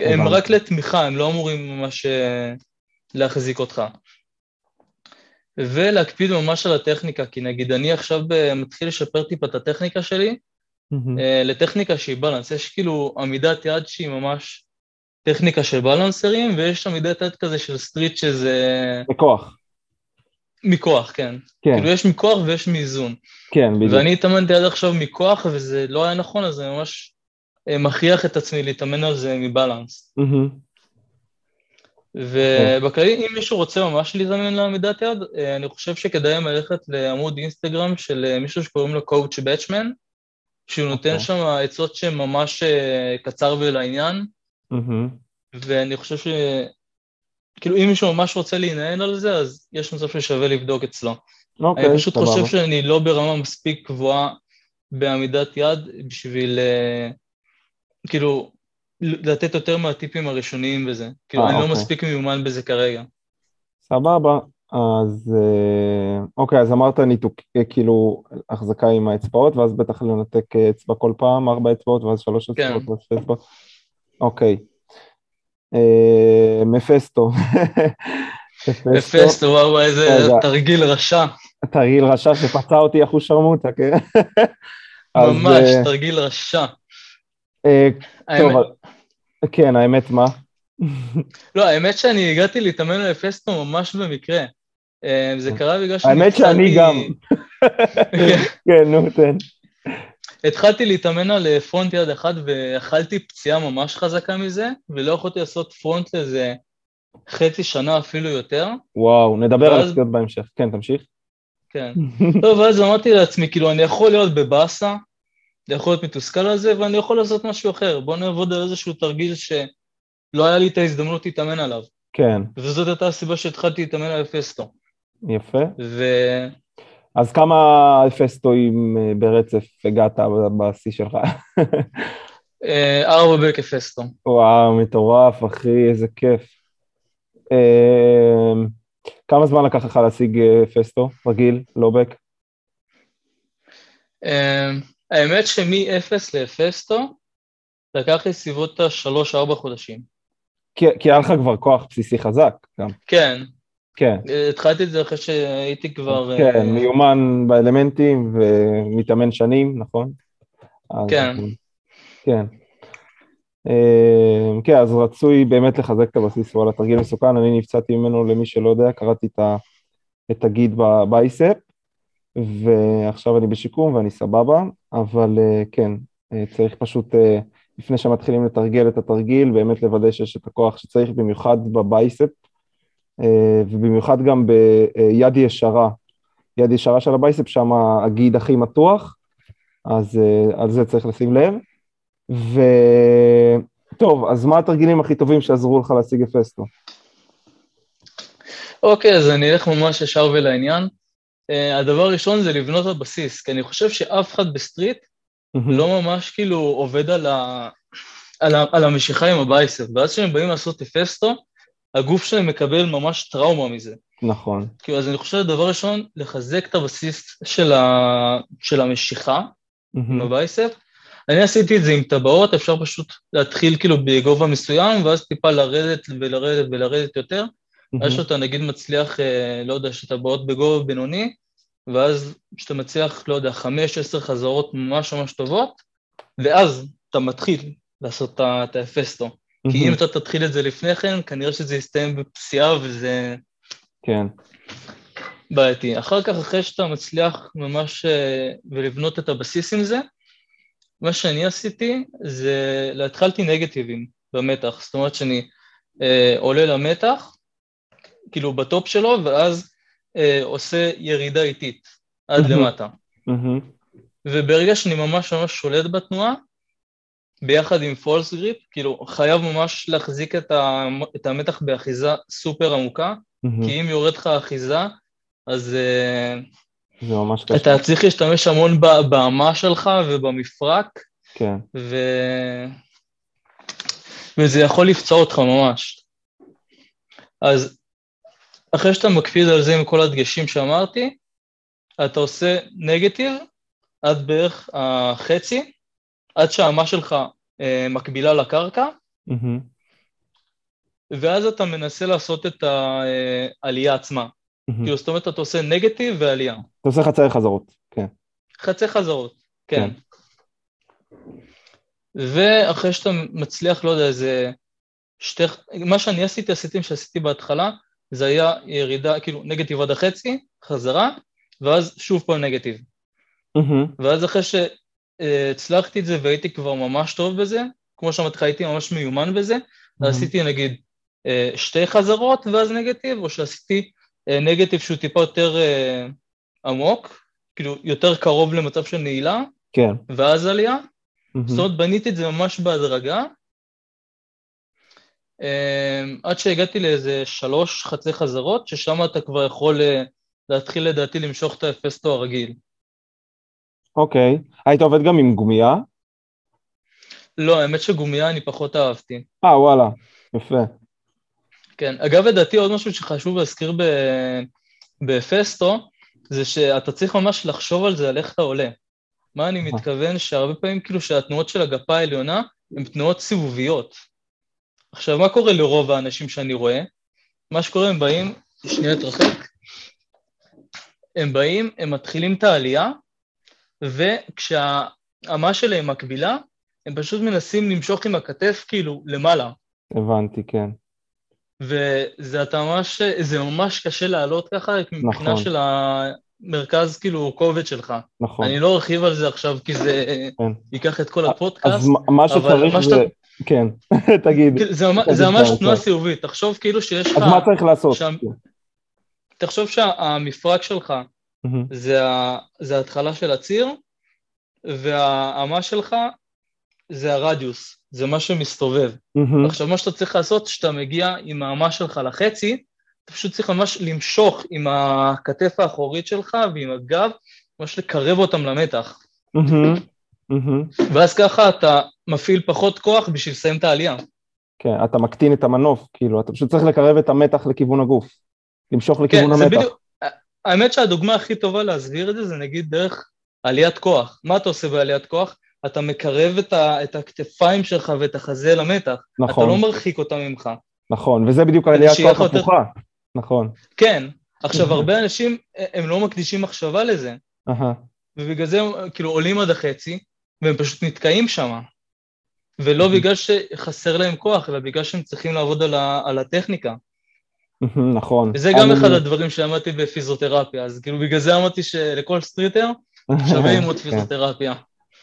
הם. רק לתמיכה, הם לא אמורים ממש אה, להחזיק אותך. ולהקפיד ממש על הטכניקה, כי נגיד אני עכשיו ב- מתחיל לשפר טיפה את הטכניקה שלי. אה, לטכניקה שהיא בלנס, יש כאילו עמידת יד שהיא ממש טכניקה של בלנסרים, ויש עמידת יד כזה של סטריט שזה בכוח, מכוח, כן. כן, כאילו יש מכוח ויש מאיזון. כן, בדיוק. ואני התאמנתי עד עכשיו מכוח, וזה לא היה נכון, אז אני ממש אה, מכריח את עצמי להתאמן על זה מבלנס. מהמם. ובכללי, אם מישהו רוצה ממש להתאמן לעמידת יד, אה, אני חושב שכדאי ללכת לעמוד אינסטגרם של אה, מישהו שקוראים לו קואוצ' באצ'מן, שהוא נותן אוקיי. שם עצות שהן ממש אה, קצר ולעניין, מהמם. ואני חושב ש... כאילו, אם מישהו ממש רוצה להינען על זה, אז יש מצב ששווה לבדוק אצלו. אוקיי, אני פשוט סבבה. חושב שאני לא ברמה מספיק גבוהה בעמידת יד בשביל, אה, כאילו, לתת יותר מהטיפים הראשוניים בזה. כאילו, אה, אני לא אוקיי. מספיק מיומן בזה כרגע. סבבה, אז אה, אוקיי, אז אמרת ניתוק, כאילו החזקה עם האצבעות, ואז בטח לנתק אצבע כל פעם, ארבע אצבעות, ואז שלוש כן. אצבעות, ואז שתי אצבעות. אוקיי. אה, מפסטו. בפסט, וואו, איזה. תרגיל רשע. תרגיל רשע שפצע אותי אחוז שרמוטה, כן? ממש, אה, תרגיל רשע. אה, טוב, כן, האמת מה? לא, האמת שאני הגעתי להתאמן על פסטו ממש במקרה. זה קרה בגלל שאני האמת שאני גם. כן, נו, תן. התחלתי להתאמן על אה, פרונט יד אחד ואכלתי פציעה ממש חזקה מזה, ולא יכולתי לעשות פרונט לזה חצי שנה אפילו יותר. וואו, נדבר על ואז- הפציעות בהמשך. כן, תמשיך. כן. טוב, ואז אמרתי לעצמי, כאילו, אני יכול להיות בבאסה, אני יכול להיות מתוסכל על זה, ואני יכול לעשות משהו אחר. בוא נעבוד על איזשהו תרגיל שלא היה לי את ההזדמנות להתאמן עליו. כן, וזאת הייתה הסיבה שהתחלתי להתאמן על פסטו. יפה. ו... אז כמה פסטואים אה, ברצף הגעת בשיא שלך? אה, ארבע בכפסטו. וואו, מטורף, אחי, איזה כיף. אה, כמה זמן לקח לך להשיג פסטו? רגיל, לא בק? אה, האמת שמ-0 לפסטו, לקח לי סביבות השלוש-ארבע חודשים. כי כי היה לך כבר כוח בסיסי חזק גם. כן, כן, התחלתי את זה אחרי שהייתי כבר... כן, מיומן באלמנטים ומתאמן שנים, נכון? אז- כן. כן. אה, כן, אז רצוי באמת לחזק את הבסיס, וואלה, תרגיל מסוכן, אני נפצעתי ממנו, למי שלא יודע, קראתי את ה- את הגיד בבייספ, ועכשיו אני בשיקום ואני סבבה, אבל אה, כן, אה, צריך פשוט, אה, לפני שמתחילים לתרגל את התרגיל, באמת לוודא שיש את הכוח שצריך, במיוחד בבייספ, ובמיוחד גם ביד ישרה, יד ישרה של ה biceps, שם הגיד הכי מתוח, אז אה, על זה צריך לשים לב. וטוב, אז מה התרגילים הכי טובים שעזרו לך להשיג hefesto? אוקיי, אז אני אלך ממש ישר ולעניין. אה, הדבר הראשון זה לבנות את הבסיס, כי אני חושב שאף אחד ב street לא ממש כאילו עובד על, ה... על, ה... על המשיכה עם ה biceps, ואז כשהם באים לעשות hefesto, הגוף שלהם מקבל ממש טראומה מזה. נכון. כאילו, אז אני חושב, דבר ראשון, לחזק את הבסיס של, ה... של המשיכה עם הבייסף. אני עשיתי את זה עם טבעות, אפשר פשוט להתחיל כאילו בגובה מסוים, ואז טיפה לרדת ולרדת ולרדת יותר, עד שאתה נגיד מצליח, אה, לא יודע, שטבעות בגובה בינוני, ואז כשאתה מצליח, לא יודע, חמש, עשר חזרות ממש ממש טובות, ואז אתה מתחיל לעשות את ה hefesto. כי אם אתה תתחיל את זה לפני כן, כנראה שזה יסתיים בפציעה וזה כן, בעייתי. אחר כך, אחרי שאתה מצליח ממש אה, ולבנות את הבסיס עם זה, מה שאני עשיתי זה, התחלתי נגטיבים במתח, זאת אומרת שאני אה, עולה למתח, כאילו ב top שלו, ואז אה, עושה ירידה איטית עד למטה. וברגע שאני ממש ממש שולט בתנועה, ביחד עם פולס גריפ, כאילו חייב ממש להחזיק את, ה, את המתח באחיזה סופר עמוקה, mm-hmm. כי אם יורד לך אחיזה, אז זה ממש קשה. אתה צריך להשתמש המון באמה שלך ובמפרק, כן. ו... וזה יכול לפצוע אותך ממש. אז אחרי שאתה מקפיד על זה עם כל הדגשים שאמרתי, אתה עושה נגטיב עד בערך החצי, עד שהאמה שלך אה, מקבילה לקרקע, mm-hmm. ואז אתה מנסה לעשות את העלייה עצמה. Mm-hmm. כאילו, זאת אומרת, אתה עושה נגטיב ועלייה. אתה עושה חצי חזרות, כן. חצי חזרות, כן. כן. ואחרי שאתה מצליח, לא יודע, איזה שתי... מה שאני עשיתי, עשיתי שעשיתי בהתחלה, זה היה ירידה, כאילו, נגטיב עד החצי, חזרה, ואז שוב פעם נגטיב. Mm-hmm. ואז אחרי שהצלחתי את זה והייתי כבר ממש טוב בזה, כמו שאמרתי לך, הייתי ממש מיומן בזה, mm-hmm. עשיתי נגיד אה, שתי חזרות ואז נגטיב, או שעשיתי אה, נגטיב שהוא טיפה יותר אה, עמוק, כאילו יותר קרוב למצב של נעילה, כן. ואז עלייה. Mm-hmm. זאת אומרת, בניתי את זה ממש בהדרגה, עד שהגעתי לאיזה שלוש חצי חזרות, ששם אתה כבר יכול להתחיל לדעתי למשוך את האפסטו הרגיל. אוקיי. היית עובד גם עם גומייה? לא, האמת שגומייה אני פחות אהבתי. אה, וואלה, יפה. כן, אגב, לדעתי עוד משהו שחשוב להזכיר ב... בפסטו, זה שאתה צריך ממש לחשוב על זה, על איך אתה עולה. מה אני מתכוון? שהרבה פעמים כאילו שהתנועות של הגפה העליונה הן תנועות סיבוביות. עכשיו, מה קורה לרוב האנשים שאני רואה? מה שקורה, הם באים, שנייה תרחק, הם באים, הם מתחילים את העלייה, וכשהאמה שלהם מקבילה, הם פשוט מנסים למשוך עם הכתף כאילו למעלה. הבנתי, כן. וזה אתה ממש, זה ממש קשה לעלות ככה, מבחינה נכון. של המרכז כאילו כובד שלך. נכון. אני לא ארחיב על זה עכשיו כי זה כן. ייקח את כל הפודקאסט. אז מה שצריך זה... שאתה... כן, תגיד. זה, זה ממש תנועה סיובית, תחשוב כאילו שיש לך... אז מה צריך לעשות? שם... תחשוב שהמפרק שלך mm-hmm. זה, ה... זה ההתחלה של הציר, והאמה שלך זה הרדיוס. זה מה שמסתובב. Mm-hmm. עכשיו, מה שאתה צריך לעשות, כשאתה מגיע עם האמה שלך לחצי, אתה פשוט צריך ממש למשוך עם הכתף האחורית שלך ועם הגב, ממש לקרב אותם למתח. Mm-hmm. Mm-hmm. ואז ככה אתה מפעיל פחות כוח בשביל לסיים את העלייה. כן, אתה מקטין את המנוף, כאילו, אתה פשוט צריך לקרב את המתח לכיוון הגוף, למשוך לכיוון כן, המתח. בדיוק, האמת שהדוגמה הכי טובה להסביר את זה, זה נגיד דרך עליית כוח. מה אתה עושה בעליית כוח? אתה מקרב את, ה, את הכתפיים שלך ואת החזה למתח. נכון. אתה לא מרחיק אותם ממך. נכון, וזה בדיוק העליית כוח הפוכה. יותר... נכון. כן. עכשיו, הרבה אנשים, הם לא מקדישים מחשבה לזה. ובגלל זה הם כאילו עולים עד החצי, והם פשוט נתקעים שם. ולא בגלל שחסר להם כוח, אלא בגלל שהם צריכים לעבוד על, ה, על הטכניקה. נכון. וזה גם אחד הדברים שלמדתי בפיזיותרפיה, אז כאילו בגלל זה אמרתי שלכל streeter שווה ללמוד כן. פיזיותרפיה.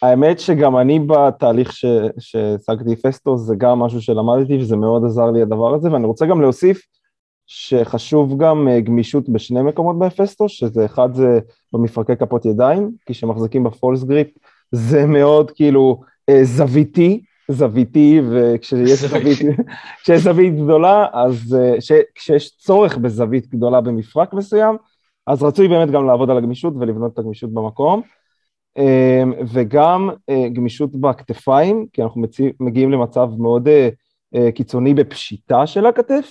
האמת שגם אני בתהליך שהשגתי hefesto, זה גם משהו שלמדתי וזה מאוד עזר לי הדבר הזה, ואני רוצה גם להוסיף שחשוב גם אה, גמישות בשני מקומות בפסטו, שזה אחד זה במפרקי כפות ידיים, כי כשמחזיקים בפולס גריפ זה מאוד כאילו אה, זוויתי, זוויתי, וכשיש זווית, כשיש זווית גדולה, אז אה, כשיש צורך בזווית גדולה במפרק מסוים, אז רצוי באמת גם לעבוד על הגמישות ולבנות את הגמישות במקום. אמ, וגם אה, גמישות בכתפיים, כי אנחנו מגיעים למצב מאוד אה, קיצוני בפשיטה של הכתף,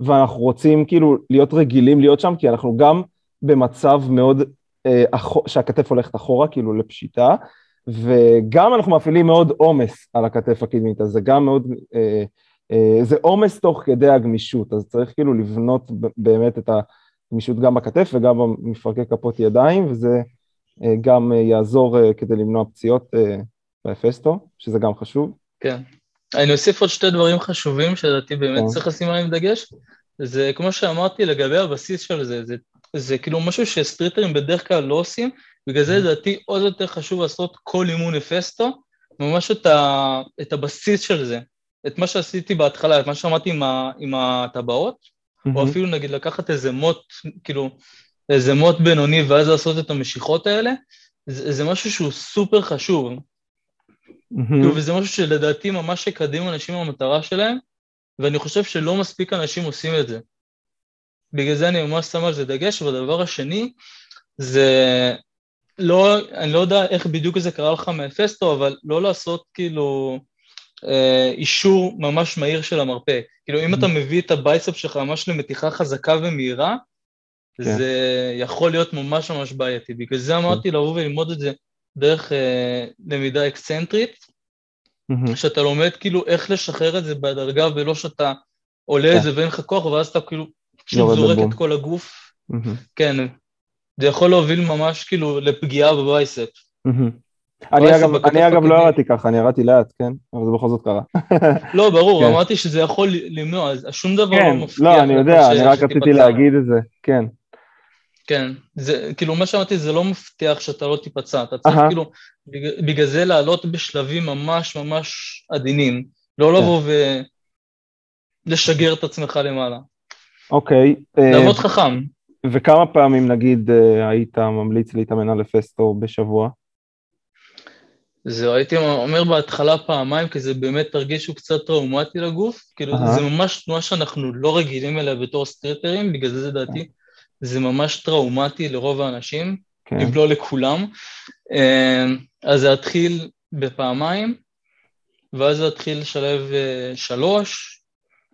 ואנחנו רוצים כאילו להיות רגילים להיות שם, כי אנחנו גם במצב מאוד, שהכתף הולכת אחורה, כאילו לפשיטה, וגם אנחנו מפעילים מאוד עומס על הכתף הקדמית, אז זה גם מאוד, זה עומס תוך כדי הגמישות, אז צריך כאילו לבנות באמת את הגמישות גם בכתף וגם במפרקי כפות ידיים, וזה אה, גם אה, יעזור אה, כדי למנוע פציעות ב hefesto, שזה גם חשוב. כן. אני אוסיף עוד שתי דברים חשובים שלדעתי באמת כן. צריך לשים עליהם דגש. זה כמו שאמרתי לגבי הבסיס של זה, זה, זה כאילו משהו שסטריטרים בדרך כלל לא עושים, בגלל זה לדעתי עוד יותר חשוב לעשות כל אימון hefesto, ממש את, ה, את הבסיס של זה, את מה שעשיתי בהתחלה, את מה שאמרתי עם, ה, עם הטבעות, ממ-הממ. או אפילו נגיד לקחת איזה מוט, כאילו איזה מוט בינוני ואז לעשות את המשיכות האלה, זה, זה משהו שהוא סופר חשוב. מהמם. וזה משהו שלדעתי ממש יקדם אנשים במטרה שלהם, ואני חושב שלא מספיק אנשים עושים את זה. בגלל זה אני ממש שם על זה דגש, והדבר השני, זה לא, אני לא יודע איך בדיוק זה קרה לך מ hefesto, אבל לא לעשות כאילו אה, יישור ממש מהיר של המרפק. כאילו אם אתה מביא את ה biceps שלך ממש למתיחה חזקה ומהירה, כן. זה יכול להיות ממש ממש בעייתי. בגלל זה אמרתי לבוא וללמוד את זה דרך אה, למידה אקסצנטרית, מהמם. שאתה לומד כאילו איך לשחרר את זה בהדרגה ולא שאתה עולה כן. את זה ואין לך כוח ואז אתה כאילו זורק. את כל הגוף. מהמם. כן, זה יכול להוביל ממש כאילו לפגיעה בבייספ. אני אגב, אני אגב לא. ירדתי ככה, אני ירדתי לאט, כן? אבל זה בכל זאת קרה. לא, ברור, כן. אמרתי שזה יכול למנוע, אז שום דבר כן, לא מבטיח. לא, אני יודע, אני רק. רציתי להגיד את זה, כן. כן, זה, כאילו מה שאמרתי זה לא מבטיח שאתה לא תיפצע, אתה צריך. כאילו, בג- בגלל זה לעלות בשלבים ממש ממש עדינים, לא כן. לבוא ולשגר את עצמך למעלה, אוקיי, אה, לעבוד חכם. וכמה פעמים נגיד אה, היית ממליץ להתאמן על אפסטו בשבוע? זהו, הייתי אומר בהתחלה פעמיים, כי זה באמת תרגיש שהוא קצת טראומטי לגוף, כאילו אהה. זה ממש תנועה שאנחנו לא רגילים אליה בתור סטריטרים, בגלל זה לדעתי זה ממש טראומטי לרוב האנשים, כן, אם לא לכולם. אה, אז זה יתחיל בפעמיים, ואז זה יתחיל לשלב אה, שלוש,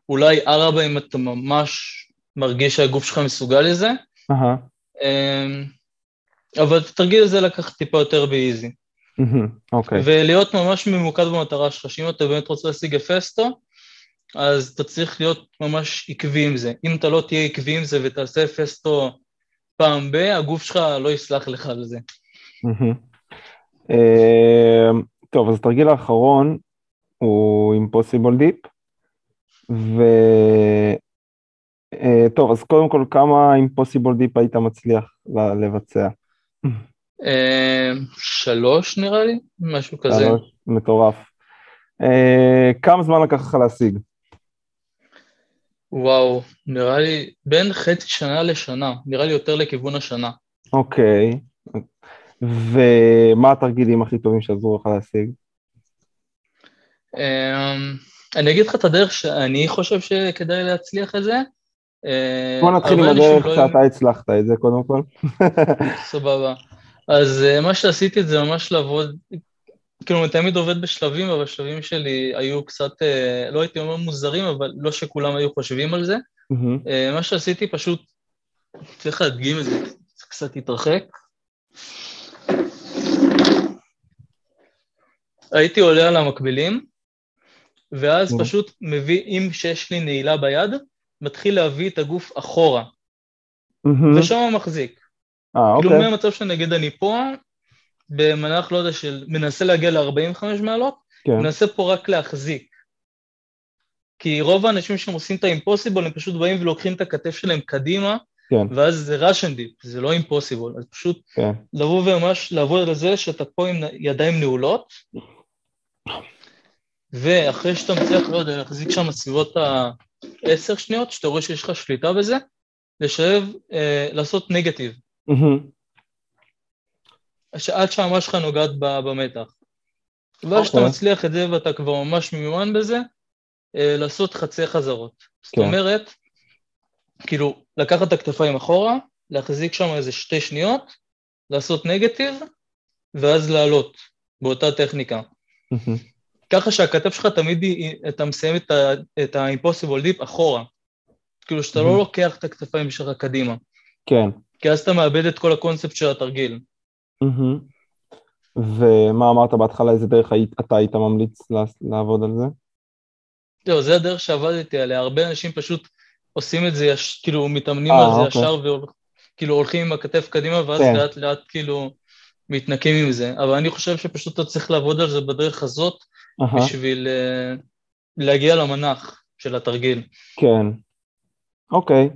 אולי ארבע אם אתה ממש מרגיש שהגוף שלך מסוגל לזה, אה, אבל את התרגיל הזה לקחת טיפה יותר באיזי. אוקיי, ולהיות ממש ממוקד במטרה שלך, שאם אתה באמת רוצה להשיג אפסטו, אז אתה צריך להיות ממש עקבי עם זה. אם אתה לא תהיה עקבי עם זה ותעשה אפסטו פעם ב, הגוף שלך לא יסלח לך על זה. אה, טוב, אז התרגיל האחרון הוא impossible deep, ו... אה, טוב, אז קודם כל, כמה impossible deep היית מצליח לבצע? אה, שלוש נראה לי, משהו כזה. שלוש, מטורף. אה, כמה זמן לקח לך להשיג? וואו, נראה לי בין חצי שנה לשנה, נראה לי יותר לכיוון השנה. אוקיי. ומה התרגילים הכי טובים שעזרו לך להשיג? אה, אני אגיד לך את הדרך שאני חושב שכדאי להצליח את זה. אה, בוא נתחיל עם הדרך לא שאתה הצלחת את זה קודם כל. סבבה. אז uh, מה שעשיתי זה ממש לעבוד, כאילו אני תמיד עובד בשלבים, אבל השלבים שלי היו קצת, uh, לא הייתי אומר מוזרים, אבל לא שכולם היו חושבים על זה. מה שעשיתי פשוט, צריך להדגים את זה, קצת התרחק. הייתי עולה על המקבילים, ואז. פשוט מביא, אם שיש לי נעילה ביד, מתחיל להביא את הגוף אחורה, מהמם. ושם מחזיק. אה, כאילו אוקיי. מהמצב שנגיד אני פה, במנח, לא יודע, של מנסה להגיע ל-45 מעלות, כן. מנסה פה רק להחזיק. כי רוב האנשים שהם עושים את האימפוסיבול, הם פשוט באים ולוקחים את הכתף שלהם קדימה, כן, ואז זה ראשן דיפ, זה לא אימפוסיבול. אז פשוט כן. לבוא וממש לעבוד על זה שאתה פה עם ידיים נעולות, ואחרי שאתה מצליח, לא יודע, להחזיק שם סביבות ה-10 שניות, שאתה רואה שיש לך שליטה בזה, לשלב, אה, לעשות נגטיב. מהמם. שעד שהממש שלך נוגעת ב- במתח. ואז כשאתה אוקיי. מצליח את זה ואתה כבר ממש מיומן בזה, אה, לעשות חצי חזרות. זאת כן. אומרת, כאילו, לקחת את הכתפיים אחורה, להחזיק שם איזה שתי שניות, לעשות נגטיב, ואז לעלות באותה טכניקה. מהמם. ככה שהכתף שלך תמיד, היא- אתה מסיים את ה- את ה-impossible deep אחורה. כאילו שאתה Mhm. לא לוקח את הכתפיים שלך קדימה, כן. כי אז אתה מאבד את כל הקונספט של התרגיל. מהמם. ומה אמרת בהתחלה, איזה דרך היית- אתה היית ממליץ לעבוד על זה? זהו, זה הדרך שעבדתי עליה, הרבה אנשים פשוט עושים את זה, יש, כאילו מתאמנים אה, על זה אוקיי. ישר, וכאילו הולכים עם הכתף קדימה, ואז כן. לאט לאט כאילו מתנקים עם זה. אבל אני חושב שפשוט אתה צריך לעבוד על זה בדרך הזאת, אהה, בשביל אה, להגיע למנח של התרגיל. כן. אוקיי.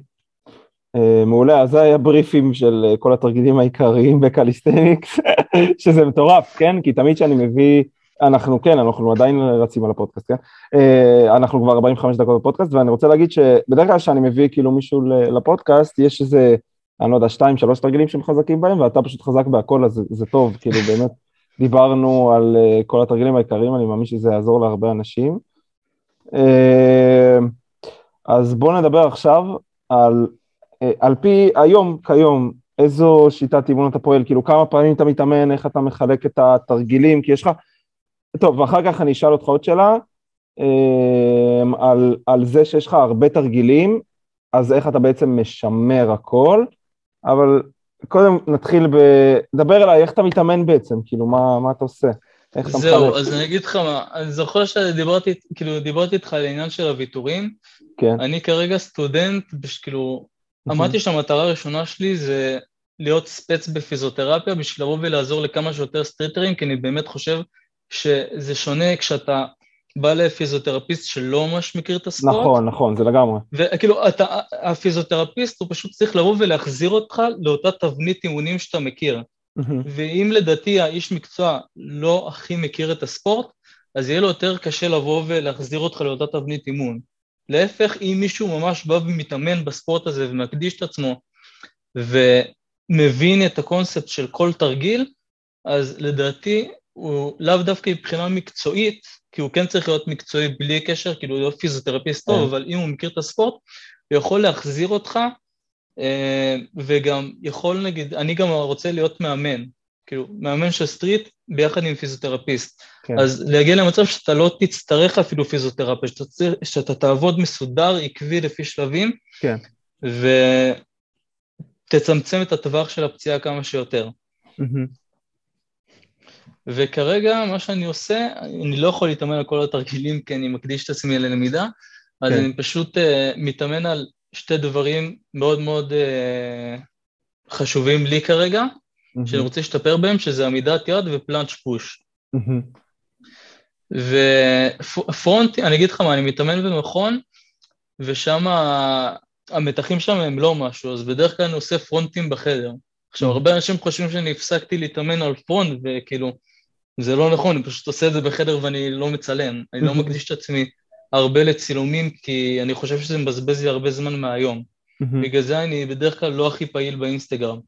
אה, מעולה, אז זה היה בריפים של אה, כל התרגילים העיקריים בקליסטניקס, שזה מטורף, כן? כי תמיד כשאני מביא, אנחנו כן, אנחנו עדיין רצים על הפודקאסט, כן? אנחנו כבר 45 דקות בפודקאסט, ואני רוצה להגיד שבדרך כלל כשאני מביא כאילו מישהו לפודקאסט, יש איזה, אני לא יודע, שתיים, שלוש תרגילים שהם חזקים בהם, ואתה פשוט חזק בהכל, אז זה, זה טוב, כאילו באמת דיברנו על uh, כל התרגילים העיקריים, אני מאמין שזה יעזור להרבה אנשים. Uh, אז בואו נדבר עכשיו על, uh, על פי היום, כיום, איזו שיטת אימון אתה פועל, כאילו כמה פעמים אתה מתאמן, איך אתה מחלק את התרגילים, כי יש לך... טוב, ואחר כך אני אשאל אותך עוד שאלה, על, על זה שיש לך הרבה תרגילים, אז איך אתה בעצם משמר הכל, אבל קודם נתחיל ב... דבר אליי, איך אתה מתאמן בעצם, כאילו, מה, מה אתה עושה? איך אתה זהו, מחלק? אז אני אגיד לך מה, אני זוכר שדיברתי, כאילו, דיברתי איתך על העניין של הוויתורים. כן. אני כרגע סטודנט, כאילו, אמרתי שהמטרה הראשונה שלי זה להיות ספץ בפיזיותרפיה בשביל לבוא ולעזור לכמה שיותר סטריטרים, כי אני באמת חושב שזה שונה כשאתה בא לפיזיותרפיסט שלא ממש מכיר את הספורט. נכון, נכון, זה לגמרי. וכאילו, אתה, הפיזיותרפיסט הוא פשוט צריך לבוא ולהחזיר אותך לאותה תבנית אימונים שאתה מכיר. ואם לדעתי האיש מקצוע לא הכי מכיר את הספורט, אז יהיה לו יותר קשה לבוא ולהחזיר אותך לאותה תבנית אימון. להפך, אם מישהו ממש בא ומתאמן בספורט הזה ומקדיש את עצמו ומבין את הקונספט של כל תרגיל, אז לדעתי הוא לאו דווקא מבחינה מקצועית, כי הוא כן צריך להיות מקצועי בלי קשר, כאילו לא פיזיותרפיסט טוב, כן. אבל אם הוא מכיר את הספורט, הוא יכול להחזיר אותך, אה, וגם יכול נגיד, אני גם רוצה להיות מאמן, כאילו מאמן של street ביחד עם פיזיותרפיסט. כן. אז להגיע למצב שאתה לא תצטרך אפילו פיזיותרפיה, שאתה, צר- שאתה תעבוד מסודר, עקבי לפי שלבים, כן. ותצמצם את הטווח של הפציעה כמה שיותר. מהמם. וכרגע מה שאני עושה, אני לא יכול להתאמן על כל התרגילים כי אני מקדיש את עצמי ללמידה, אז כן. אני פשוט uh, מתאמן על שתי דברים מאוד מאוד uh, חשובים לי כרגע, שאני רוצה להשתפר בהם, שזה עמידת יד ופלאנץ' פוש. מהמם. ופרונט, אני אגיד לך מה, אני מתאמן במכון, ושם המתחים שם הם לא משהו, אז בדרך כלל אני עושה פרונטים בחדר. עכשיו. הרבה אנשים חושבים שאני הפסקתי להתאמן על פרונט, וכאילו, זה לא נכון, אני פשוט עושה את זה בחדר ואני לא מצלם. אני לא מקדיש את עצמי הרבה לצילומים, כי אני חושב שזה מבזבז לי הרבה זמן מהיום. בגלל זה אני בדרך כלל לא הכי פעיל באינסטגרם.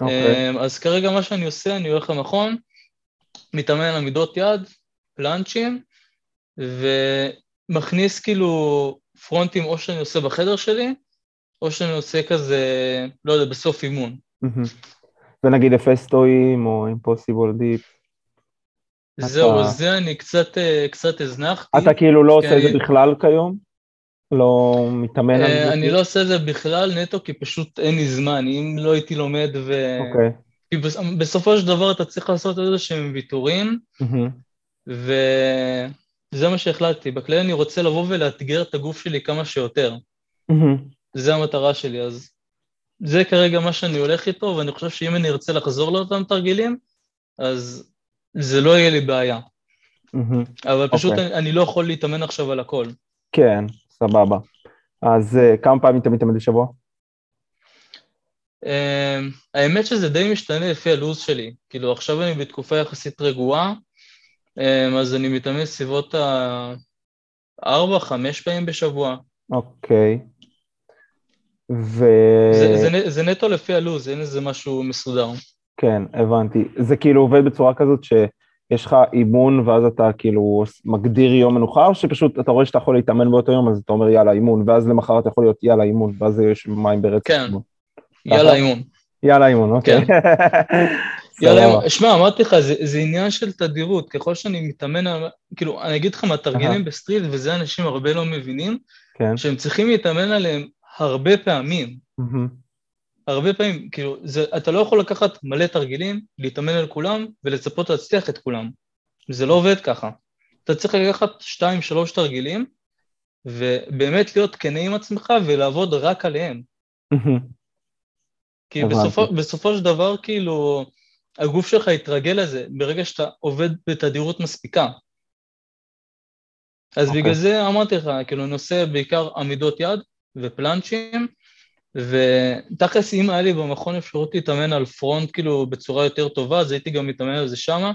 אוקיי. אמ, אז כרגע מה שאני עושה, אני הולך למכון, מתאמן על עמידות יד, פלאנצ'ים, ומכניס כאילו פרונטים או שאני עושה בחדר שלי, או שאני עושה כזה, לא יודע, בסוף אימון. מהמם. ונגיד אפסטואים או אימפוסיבול דיפ. זהו, אז זה אני קצת, אה, קצת הזנחתי. אתה כאילו לא עושה את זה בכלל כיום? לא מתאמן על אה, זה? אני לא עושה את זה בכלל נטו, כי פשוט אין לי זמן. אם לא הייתי לומד ו... אוקיי. כי בס- בסופו של דבר אתה צריך לעשות איזה שהם ויתורים. וזה מה שהחלטתי. בכלל אני רוצה לבוא ולאתגר את הגוף שלי כמה שיותר. זה המטרה שלי, אז זה כרגע מה שאני הולך איתו, ואני חושב שאם אני ארצה לחזור לאותם תרגילים, אז זה לא יהיה לי בעיה. מהמם. אבל פשוט אוקיי. אני, אני לא יכול להתאמן עכשיו על הכל. כן, סבבה. אז אה, כמה פעמים אתה מתאמן בשבוע? Um, האמת שזה די משתנה לפי הלו"ז שלי. כאילו, עכשיו אני בתקופה יחסית רגועה, um, אז אני מתאמן סביבות הארבע, חמש פעמים בשבוע. אוקיי. ו... זה, זה, זה נטו לפי הלו"ז, אין איזה משהו מסודר. כן, הבנתי. זה כאילו עובד בצורה כזאת שיש לך אימון ואז אתה כאילו מגדיר יום מנוחה, או שפשוט אתה רואה שאתה יכול להתאמן באותו יום, אז אתה אומר יאללה אימון, ואז למחרת יכול להיות יאללה אימון, ואז יש מים ברצף. כן. יאללה אימון. יאללה אימון, אוקיי. יאללה סבבה. אימון. שמע, אמרתי לך, זה, זה עניין של תדירות. ככל שאני מתאמן, כאילו, אני אגיד לך מה. תרגילים ב street, וזה אנשים הרבה לא מבינים, כן. שהם צריכים להתאמן עליהם הרבה פעמים. מהמם. הרבה פעמים, כאילו, זה, אתה לא יכול לקחת מלא תרגילים, להתאמן על כולם ולצפות להצליח את כולם. זה לא עובד ככה. אתה צריך לקחת שתיים, שלוש תרגילים, ובאמת להיות כנה עם עצמך ולעבוד רק עליהם. מהמם. כי. בסופו, בסופו של דבר, כאילו, הגוף שלך יתרגל לזה ברגע שאתה עובד בתדירות מספיקה. אז אוקיי. בגלל זה אמרתי לך, כאילו, עושה בעיקר עמידות יד ופלאנצ'ים, ותכלס, אם היה לי במכון אפשרות להתאמן על פרונט, כאילו, בצורה יותר טובה, אז הייתי גם מתאמן על זה שמה.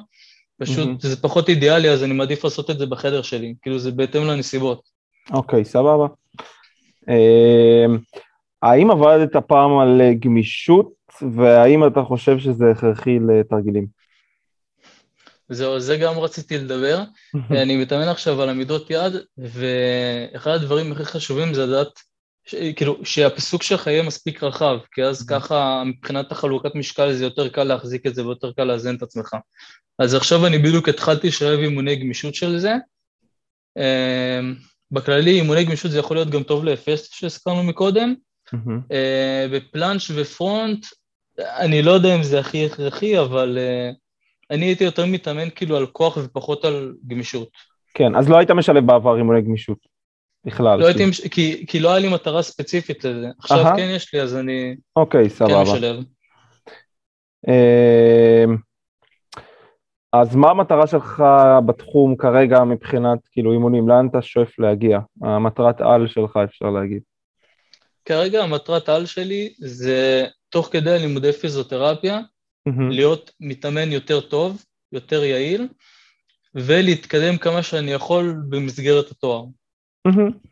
פשוט, מהמם. זה פחות אידיאלי, אז אני מעדיף לעשות את זה בחדר שלי. כאילו, זה בהתאם לנסיבות. אוקיי, סבבה. אמ, האם עבדת פעם על גמישות, והאם אתה חושב שזה הכרחי לתרגילים? זהו, זה גם רציתי לדבר. אני מתאמן עכשיו על עמידות יד, ואחד הדברים הכי חשובים זה לדעת, ש... כאילו, שהפיסוק שלך יהיה מספיק רחב, כי אז ככה מבחינת החלוקת משקל זה יותר קל להחזיק את זה ויותר קל לאזן את עצמך. אז עכשיו אני בדיוק התחלתי לשלב אימוני גמישות של זה. אמ, בכללי אימוני גמישות זה יכול להיות גם טוב לאפס שהזכרנו מקודם. אה, בפלאנץ' ופרונט, אני לא יודע אם זה הכי הכרחי, אבל uh, אני הייתי יותר מתאמן כאילו על כוח ופחות על גמישות. כן, אז לא היית משלב בעבר אימוני גמישות בכלל. לא הייתי, כי, כי לא היה לי מטרה ספציפית לזה. עכשיו כן יש לי, אז אני אוקיי, כן סבבה. משלב. אמ, אז מה המטרה שלך בתחום כרגע מבחינת כאילו אימונים? לאן אתה שואף להגיע? המטרת על שלך אפשר להגיד. כרגע המטרת על שלי זה תוך כדי לימודי פיזיותרפיה, להיות מתאמן יותר טוב, יותר יעיל, ולהתקדם כמה שאני יכול במסגרת התואר.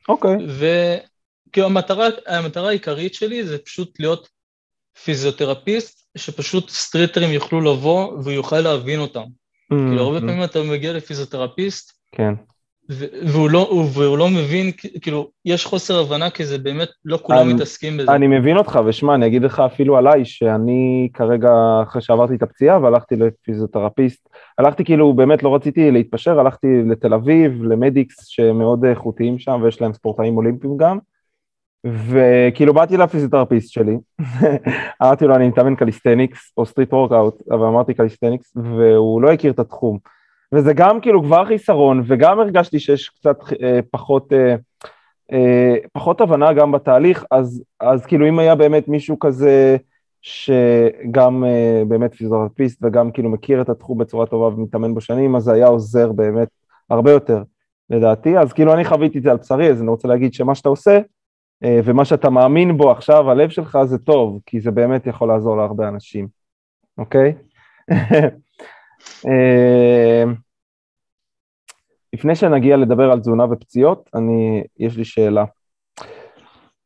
אוקיי. וכאילו המטרה, המטרה העיקרית שלי זה פשוט להיות פיזיותרפיסט, שפשוט סטריטרים יוכלו לבוא והוא יוכל להבין אותם. כאילו הרבה פעמים אתה מגיע לפיזיותרפיסט, כן. והוא לא, והוא לא מבין, כאילו, יש חוסר הבנה כי זה באמת, לא כולם אני, מתעסקים בזה. אני מבין אותך, ושמע, אני אגיד לך אפילו עליי, שאני כרגע, אחרי שעברתי את הפציעה והלכתי לפיזיותרפיסט, הלכתי כאילו, באמת לא רציתי להתפשר, הלכתי לתל אביב, למדיקס, שהם מאוד איכותיים שם, ויש להם ספורטאים אולימפיים גם, וכאילו באתי לפיזיותרפיסט שלי, אמרתי לו, אני מתאמן קליסטניקס, או street workout, אבל אמרתי קליסטניקס, והוא לא הכיר את התחום. וזה גם כאילו כבר חיסרון, וגם הרגשתי שיש קצת אה, פחות, אה, אה, פחות הבנה גם בתהליך, אז, אז כאילו אם היה באמת מישהו כזה שגם אה, באמת פיזיותרפיסט וגם כאילו מכיר את התחום בצורה טובה ומתאמן בו שנים, אז זה היה עוזר באמת הרבה יותר לדעתי, אז כאילו אני חוויתי את זה על בשרי, אז אני רוצה להגיד שמה שאתה עושה, אה, ומה שאתה מאמין בו עכשיו, הלב שלך זה טוב, כי זה באמת יכול לעזור להרבה אנשים, אוקיי? אה, לפני שנגיע לדבר על תזונה ופציעות, אני, יש לי שאלה.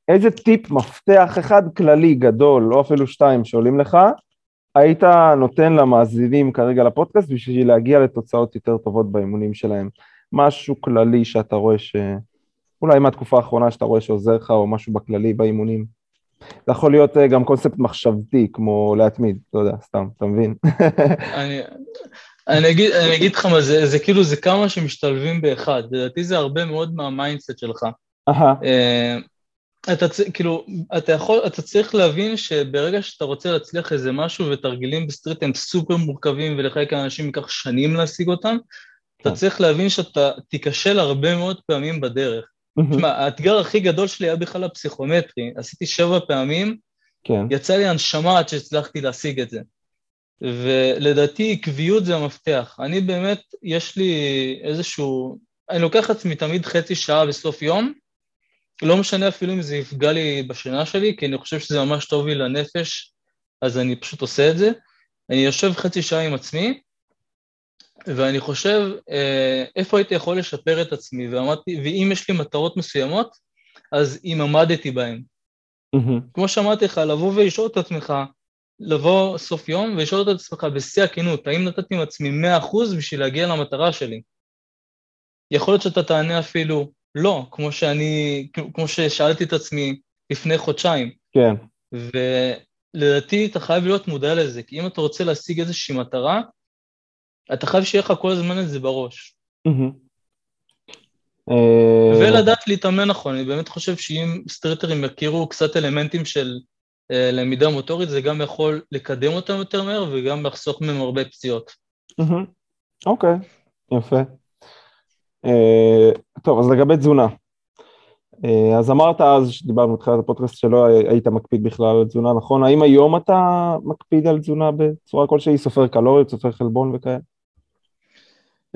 איזה טיפ מפתח אחד כללי גדול, או אפילו שתיים שעולים לך, היית נותן למאזינים כרגע לפודקאסט בשביל להגיע לתוצאות יותר טובות באימונים שלהם? משהו כללי שאתה רואה ש... אולי מהתקופה האחרונה שאתה רואה שעוזר לך, או משהו בכללי באימונים. זה יכול להיות אה, גם קונספט מחשבתי, כמו להתמיד, לא יודע, סתם, אתה מבין? אני, אני, אגיד, אני אגיד לך מה, זה, זה כאילו, זה כמה שמשתלבים באחד. לדעתי זה הרבה מאוד מה mindset שלך. אה, אתה כאילו, אתה יכול, אתה צריך להבין שברגע שאתה רוצה להצליח איזה משהו ותרגילים ב street הם סופר מורכבים ולחלק האנשים ייקח שנים להשיג אותם, אתה כן. צריך להבין שאתה תיכשל הרבה מאוד פעמים בדרך. תשמע, האתגר הכי גדול שלי היה בכלל הפסיכומטרי. עשיתי שבע פעמים, כן, יצא לי הנשמה עד שהצלחתי להשיג את זה. ולדעתי עקביות זה המפתח. אני באמת, יש לי איזשהו... אני לוקח לעצמי תמיד חצי שעה בסוף יום, לא משנה אפילו אם זה יפגע לי בשינה שלי, כי אני חושב שזה ממש טוב לי לנפש, אז אני פשוט עושה את זה. אני יושב חצי שעה עם עצמי, ואני חושב אה, איפה הייתי יכול לשפר את עצמי, ועמדתי, ואם יש לי מטרות מסוימות, אז אם עמדתי בהן. מהמם. כמו שאמרתי לך, לבוא ולשאול את עצמך, לבוא סוף יום ולשאול את עצמך בשיא הכנות, האם נתתי עם עצמי 100% בשביל להגיע למטרה שלי? יכול להיות שאתה תענה אפילו לא, כמו שאני, כמו ששאלתי את עצמי לפני חודשיים. כן, ולדעתי אתה חייב להיות מודע לזה, כי אם אתה רוצה להשיג איזושהי מטרה, אתה חייב שיהיה לך כל הזמן את זה בראש. אה, ולדעת להתאמן נכון, אני באמת חושב שאם סטריטרים יכירו קצת אלמנטים של אה, למידה מוטורית, זה גם יכול לקדם אותם יותר מהר וגם לחסוך מהם הרבה פציעות. אוקיי, יפה. אה, טוב, אז לגבי תזונה. אז אמרת אז, שדיברנו בתחילת הפודקאסט, שלא היית מקפיד בכלל על תזונה, נכון? האם היום אתה מקפיד על תזונה בצורה כלשהי, סופר קלוריות, סופר חלבון וכאלה?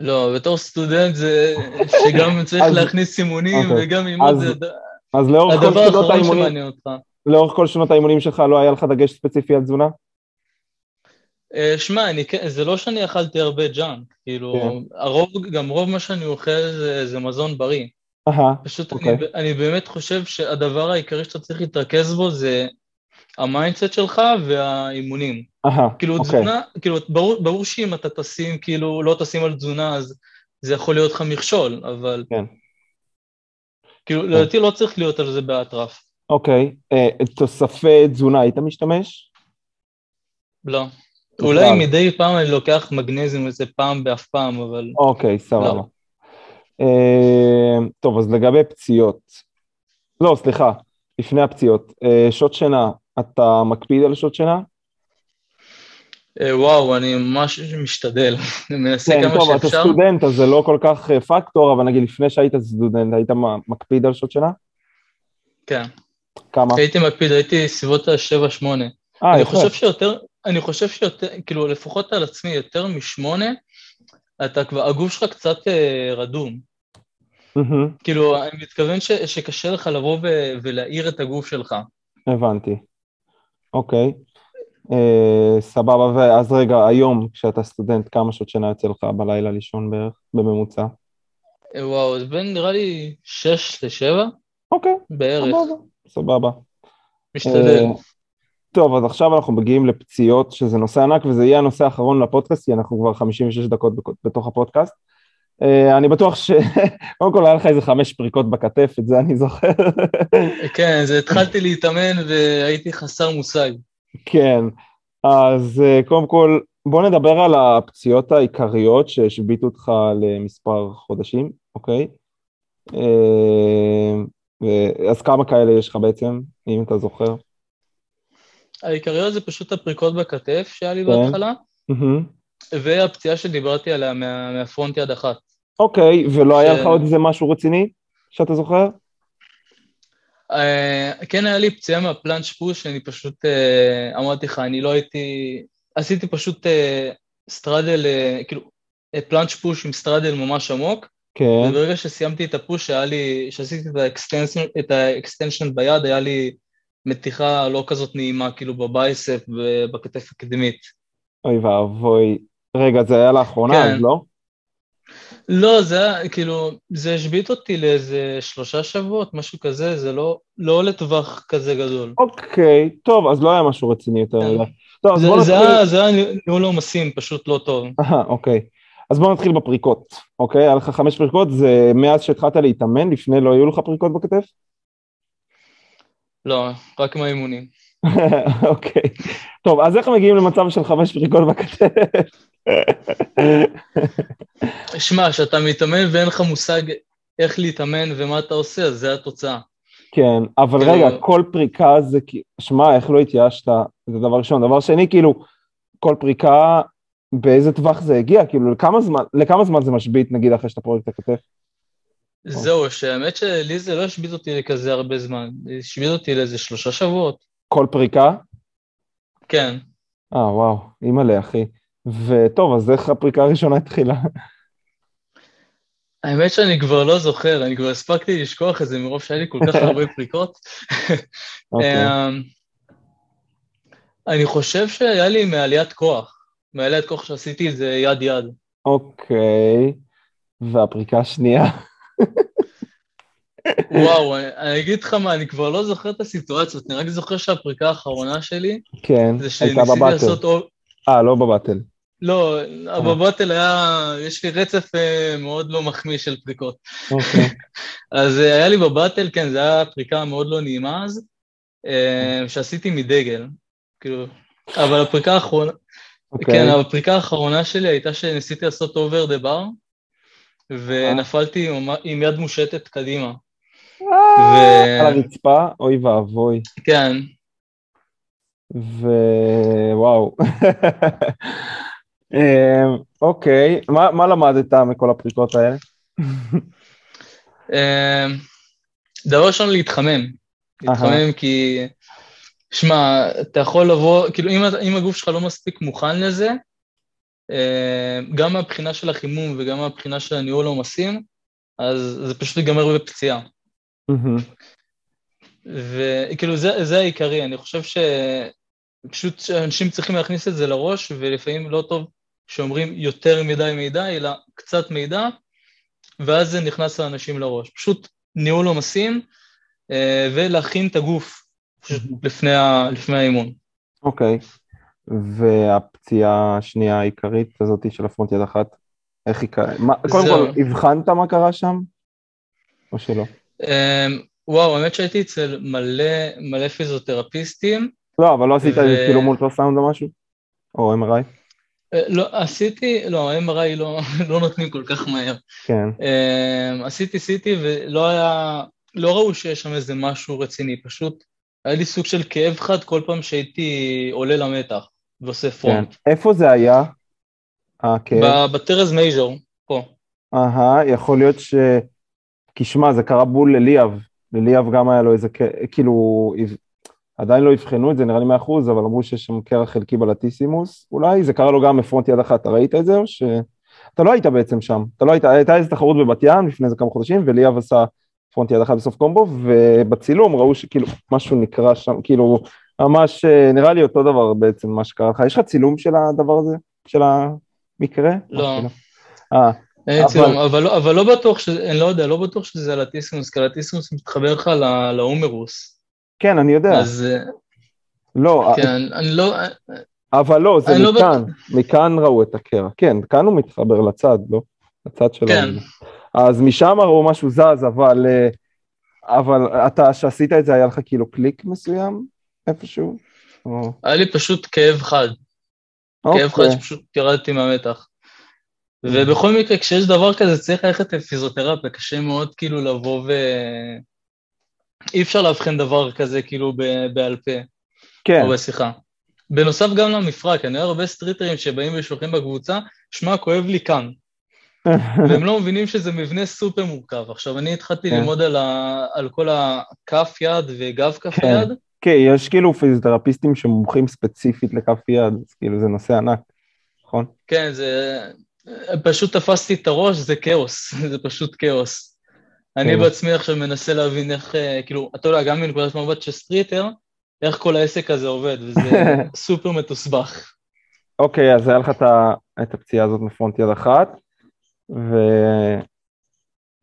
לא, בתור סטודנט זה שגם צריך אז- להכניס סימונים אוקיי. וגם ללמוד אז- זה אז הדבר האחרון שמעניין אותך. לאורך כל שנות האימונים שלך לא היה לך דגש ספציפי על תזונה? אה, שמע, כן- זה לא שאני אכלתי הרבה ג'אנק, כאילו, כן. הרוב, גם רוב מה שאני אוכל זה, זה מזון בריא. פשוט אוקיי. אני, אני באמת חושב שהדבר העיקרי שאתה צריך להתרכז בו זה ה mindset שלך והאימונים. אהה, כאילו אוקיי. תזונה, כאילו ברור, ברור שאם אתה תשים, כאילו לא תשים על תזונה אז זה יכול להיות לך מכשול, אבל כן. כאילו לדעתי לא צריך להיות על זה באטרף. אוקיי. אה, תוספי תזונה היית משתמש? לא. אולי מדי פעם אני לוקח מגנזיום איזה פעם באף פעם, אבל אוקיי, סבבה. לא. אה, טוב, אז לגבי פציעות. לא, סליחה, לפני הפציעות. אה, שעות שינה, אתה מקפיד על שעות שינה? אה, וואו, אני ממש משתדל, אני מנסה כן, כמה טוב, אתה שאפשר. סטודנט, אז זה לא כל כך אה, פקטור, אבל נגיד לפני שהיית סטודנט, היית מקפיד על שעות שינה? כן. כמה? הייתי מקפיד, הייתי סביבות ה-7-8. אה, אני. חושב שיותר, אני חושב שיותר, כאילו לפחות על עצמי, יותר משמונה, אתה כבר, הגוף שלך קצת אה, רדום. מהמם, כאילו, אני מתכוון ש, שקשה לך לבוא ו, ולהעיר את הגוף שלך. הבנתי. אוקיי. אה, סבבה, ואז רגע, היום כשאתה סטודנט, כמה שעות שינה יוצא לך בלילה לישון בערך, בממוצע? אה, וואו, זה בין נראה לי 6 ל-7 אוקיי, בערך, סבבה, סבבה. משתדל. אה, טוב, אז עכשיו אנחנו מגיעים לפציעות, שזה נושא ענק, וזה יהיה הנושא האחרון לפודקאסט, כי אנחנו כבר 56 דקות בתוך הפודקאסט. אה, אני בטוח ש... קודם כל היה לך איזה חמש פריקות בכתף, את זה אני זוכר. כן, זה התחלתי להתאמן והייתי חסר מושג. כן, אז אה, קודם כל, בוא נדבר על הפציעות העיקריות שהשביתו אותך למספר חודשים, אוקיי? אה, ו- אז כמה כאלה יש לך בעצם, אם אתה זוכר? העיקריות זה פשוט הפריקות בכתף שהיה לי כן. בהתחלה, מהמם. והפציעה שדיברתי עליה מה, מהפרונט יד אחת. אוקיי, ולא היה ש- לך עוד איזה משהו רציני שאתה זוכר? אה, כן היה לי פציעה מהפלאנץ' פוש, אני פשוט אה, אמרתי לך, אני לא הייתי... עשיתי פשוט אה, straddle, כאילו, planche push עם straddle ממש עמוק, כן, וברגע שסיימתי את ה push, היה לי, כשעשיתי את ה extension ביד, היה לי מתיחה לא כזאת נעימה, כאילו ב bicep ובכתף הקדמית. אוי ואבוי. רגע, זה היה לאחרונה, כן. אז לא? לא, זה היה, כאילו, זה השבית אותי לאיזה שלושה שבועות, משהו כזה, זה לא, לא לטווח כזה גדול. אוקיי, טוב, אז לא היה משהו רציני יותר כן. מדי. טוב, אז זה, בוא זה, נתחיל... היה, זה היה ניהול עומסים, פשוט לא טוב. אהה, אוקיי. אז בוא נתחיל בפריקות, אוקיי? היה לך חמש פריקות, זה מאז שהתחלת להתאמן, לפני לא היו לך פריקות בכתף? לא, רק עם האימונים. אוקיי. טוב, אז איך מגיעים למצב של חמש פריקות בכתף? שמע, כשאתה מתאמן ואין לך מושג איך להתאמן ומה אתה עושה, אז זה התוצאה. כן, אבל כאילו- רגע, כל פריקה זה, שמע, איך לא התייאשת? זה דבר ראשון. דבר שני, כאילו, כל פריקה, באיזה טווח זה הגיע? כאילו, לכמה זמן, לכמה זמן זה משבית, נגיד, אחרי שאתה פורק את הכתף? זהו, שהאמת שלי זה לא השבית אותי לכזה הרבה זמן, השבית אותי לאיזה שלושה שבועות. כל פריקה? כן. אה, וואו, אימא'לה, אחי. וטוב, אז איך הפריקה הראשונה התחילה? האמת שאני כבר לא זוכר, אני כבר הספקתי לשכוח את זה מרוב שהיה לי כל כך הרבה פריקות. אוקיי. אמ, אני חושב שהיה לי מעליית כוח. מעליית כוח שעשיתי את זה יד-יד. אוקיי. והפריקה השנייה? וואו, אני אגיד לך מה, אני כבר לא זוכר את הסיטואציות, אני רק זוכר שהפריקה האחרונה שלי, כן, הייתה. אול- אה, לא בבטל. לא, ב battle היה, יש לי רצף אה, מאוד לא מחמיא של פריקות. אוקיי. אז אה, היה לי ב battle, כן, זו הייתה פריקה מאוד לא נעימה אז, אה, שעשיתי מדגל, כאילו, אבל הפריקה האחרונה, אוקיי. כן, הפריקה האחרונה שלי הייתה שניסיתי לעשות over the bar, ונפלתי עם- יד מושטת קדימה. על הרצפה? אוי ואבוי. כן, ווואו. אמ, אוקיי, מה מה למדת מכל הפריקות האלה? אה, דבר ראשון, להתחמם. להתחמם כי, שמע, אתה יכול לבוא, כאילו, אם, אם הגוף שלך לא מספיק מוכן לזה, אה, גם מהבחינה של החימום וגם מהבחינה של הניהול עומסים, אז זה פשוט ייגמר בפציעה. וכאילו, זה, זה העיקרי, אני חושב שפשוט אנשים צריכים להכניס את זה לראש, ולפעמים לא טוב שאומרים יותר מדי מידע, אלא קצת מידע, ואז זה נכנס לאנשים לראש. פשוט ניהול עומסים אה, ולהכין את הגוף לפני, ה, לפני האימון. אוקיי, והפציעה השנייה העיקרית הזאת של הפרונט יד אחת, איך היא קרה? קודם כל, הבחנת מה קרה שם? או שלא? אמ, וואו, האמת שהייתי אצל מלא, מלא פיזיותרפיסטים. לא, אבל לא עשית ו... איזה צילום אולטרסאונד או משהו? או MRI? אה, לא, עשיתי, לא, MRI לא, לא נותנים כל כך מהר. כן. אמ, עשיתי CT ולא היה, לא ראו שיש שם איזה משהו רציני, פשוט היה לי סוג של כאב חד כל פעם שהייתי עולה למתח ועושה פרונט. כן. איפה זה היה? הכאב? בטרז מייז'ור, פה. אהה, יכול להיות ש... כי שמע, זה קרה בול לליאב, לליאב גם היה לו איזה, כאילו, עדיין לא אבחנו את זה, נראה לי מאה אחוז, אבל אמרו שיש שם קרח חלקי בלטיסימוס, אולי זה קרה לו גם בפרונט יד אחת, אתה ראית את זה או ש... אתה לא היית בעצם שם, אתה לא היית, הייתה איזה תחרות בבת ים לפני איזה כמה חודשים, וליאב עשה פרונט יד אחת בסוף קומבו, ובצילום ראו שכאילו משהו נקרא שם, כאילו, ממש נראה לי אותו דבר בעצם מה שקרה לך, יש לך צילום של הדבר הזה? של המקרה? לא. אה, אין צילום, אבל, לא, אבל לא בטוח, ש... אני לא יודע, לא בטוח שזה על הטיסמוס, כי הטיסמוס מתחבר לך לאומרוס. כן, אני יודע. אז... אה, לא, כן, אני לא... אבל לא, זה לא מכאן, לא... מכאן ראו את הקרע. כן, כאן הוא מתחבר לצד, לא? לצד שלו. כן. אז משם ראו משהו זז, אבל... אה, אבל אתה, שעשית את זה, היה לך כאילו קליק מסוים איפשהו? או... היה לי פשוט כאב חד. אוקיי. כאב חד שפשוט ירדתי מהמתח. ובכל מקרה, כשיש דבר כזה, צריך ללכת לפיזיותרפיה, קשה מאוד כאילו לבוא ו... אי אפשר לאבחן דבר כזה כאילו בעל פה. כן. או בשיחה. בנוסף גם למפרק, אני רואה הרבה סטריטרים שבאים ושולחים בקבוצה, שמע, כואב לי כאן. והם לא מבינים שזה מבנה סופר מורכב. עכשיו, אני התחלתי כן. ללמוד על, ה... על כל הכף יד וגב כף כן. יד. כן, יש כאילו פיזיותרפיסטים שמומחים ספציפית לכף יד, אז כאילו זה נושא ענק, נכון? כן, זה... פשוט תפסתי את הראש, זה כאוס, זה פשוט כאוס. אני כן. בעצמי עכשיו מנסה להבין איך, אה, כאילו, אתה יודע, גם מנקודת מבט של streeter, איך כל העסק הזה עובד, וזה סופר מתוסבך. אוקיי, אז היה לך את הפציעה הזאת מפרונט יד אחת, ו...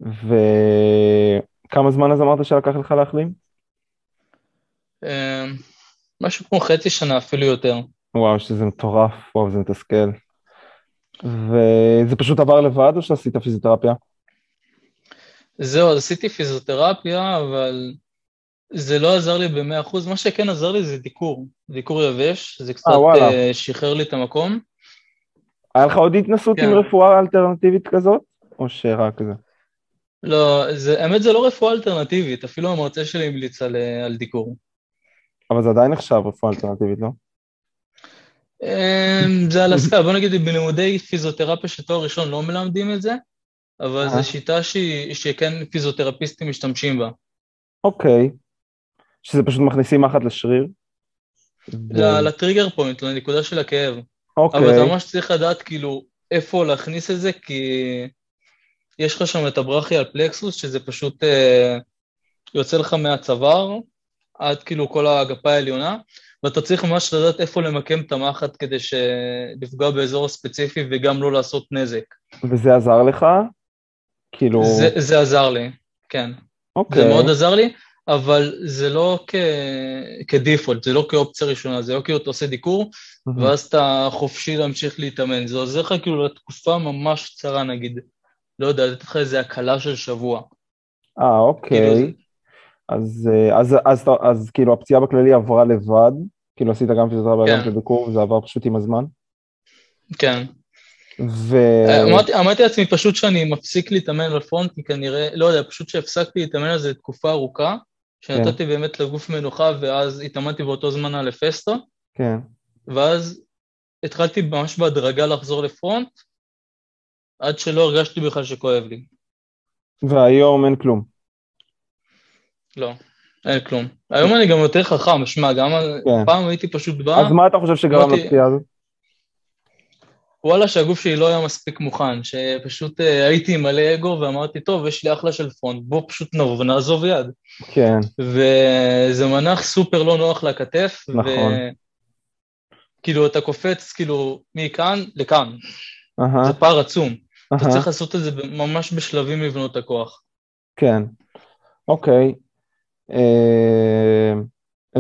וכמה זמן אז אמרת שלקח לך להחלים? אמ, משהו כמו חצי שנה, אפילו יותר. וואו, שזה מטורף, וואו, זה מתסכל. וזה פשוט עבר לבד או שעשית פיזיותרפיה? זהו, אז עשיתי פיזיותרפיה, אבל זה לא עזר לי במאה אחוז. מה שכן עזר לי זה דיקור, דיקור יבש, זה קצת 아, אה, שחרר לי את המקום. היה לך עוד התנסות כן. עם רפואה אלטרנטיבית כזאת, או שרק זה? לא, זה, האמת זה לא רפואה אלטרנטיבית, אפילו המרצה שלי המליץ על, אה, על דיקור. אבל זה עדיין נחשב רפואה אלטרנטיבית, לא? אמ, זה על הסקאלה, בוא נגיד בלימודי פיזיותרפיה של תואר ראשון לא מלמדים את זה, אבל זו שיטה שכן פיזיותרפיסטים משתמשים בה. אוקיי, שזה פשוט מכניסים מחט לשריר? לטריגר פוינט, לנקודה של הכאב. אוקיי. אבל אתה ממש צריך לדעת כאילו איפה להכניס את זה, כי יש לך שם את הברכי על פלקסוס, שזה פשוט אה, יוצא לך מהצוואר עד כאילו כל הגפה העליונה, ואתה צריך ממש לדעת איפה למקם את המחט כדי לפגוע באזור הספציפי וגם לא לעשות נזק. וזה עזר לך? כאילו... זה, זה עזר לי, כן. אוקיי. זה מאוד עזר לי, אבל זה לא כ... כדיפולט, זה לא כאופציה ראשונה, זה לא כאילו אתה עושה דיקור, mm-hmm. ואז אתה חופשי להמשיך להתאמן. זה עוזר לך כאילו לתקופה ממש קצרה נגיד. לא יודע, לתת לך איזה הקלה של שבוע. אה, אוקיי. כאילו, אז, אה, אז, אז, אז, אז כאילו הפציעה בכללי עברה לבד, כאילו עשית גם פיזיותרפיה כן. גם כדיקור, וזה עבר פשוט עם הזמן? כן. ו... אמרתי, אמרתי לעצמי פשוט שאני מפסיק להתאמן על פרונט, כי כנראה, לא יודע, פשוט שהפסקתי להתאמן על זה תקופה ארוכה, שנתתי כן. באמת לגוף מנוחה, ואז התאמנתי באותו זמן על אפסטו. כן. ואז התחלתי ממש בהדרגה לחזור לפרונט, עד שלא הרגשתי בכלל שכואב לי. והיום אין כלום. לא, אין כלום. היום אני גם יותר חכם, שמע, גם כן. פעם הייתי פשוט בא... אז מה אתה חושב שגרם לפציעה הזאת? וואלה, שהגוף שלי לא היה מספיק מוכן, שפשוט אה, הייתי מלא אגו ואמרתי, טוב, יש לי אחלה של פונט, בוא פשוט נעזוב יד. כן. וזה מנח סופר לא נוח לכתף. נכון. כאילו, אתה קופץ כאילו מכאן לכאן. Uh-huh. זה פער עצום. Uh-huh. אתה צריך לעשות את זה ממש בשלבים לבנות הכוח. כן. אוקיי. אה,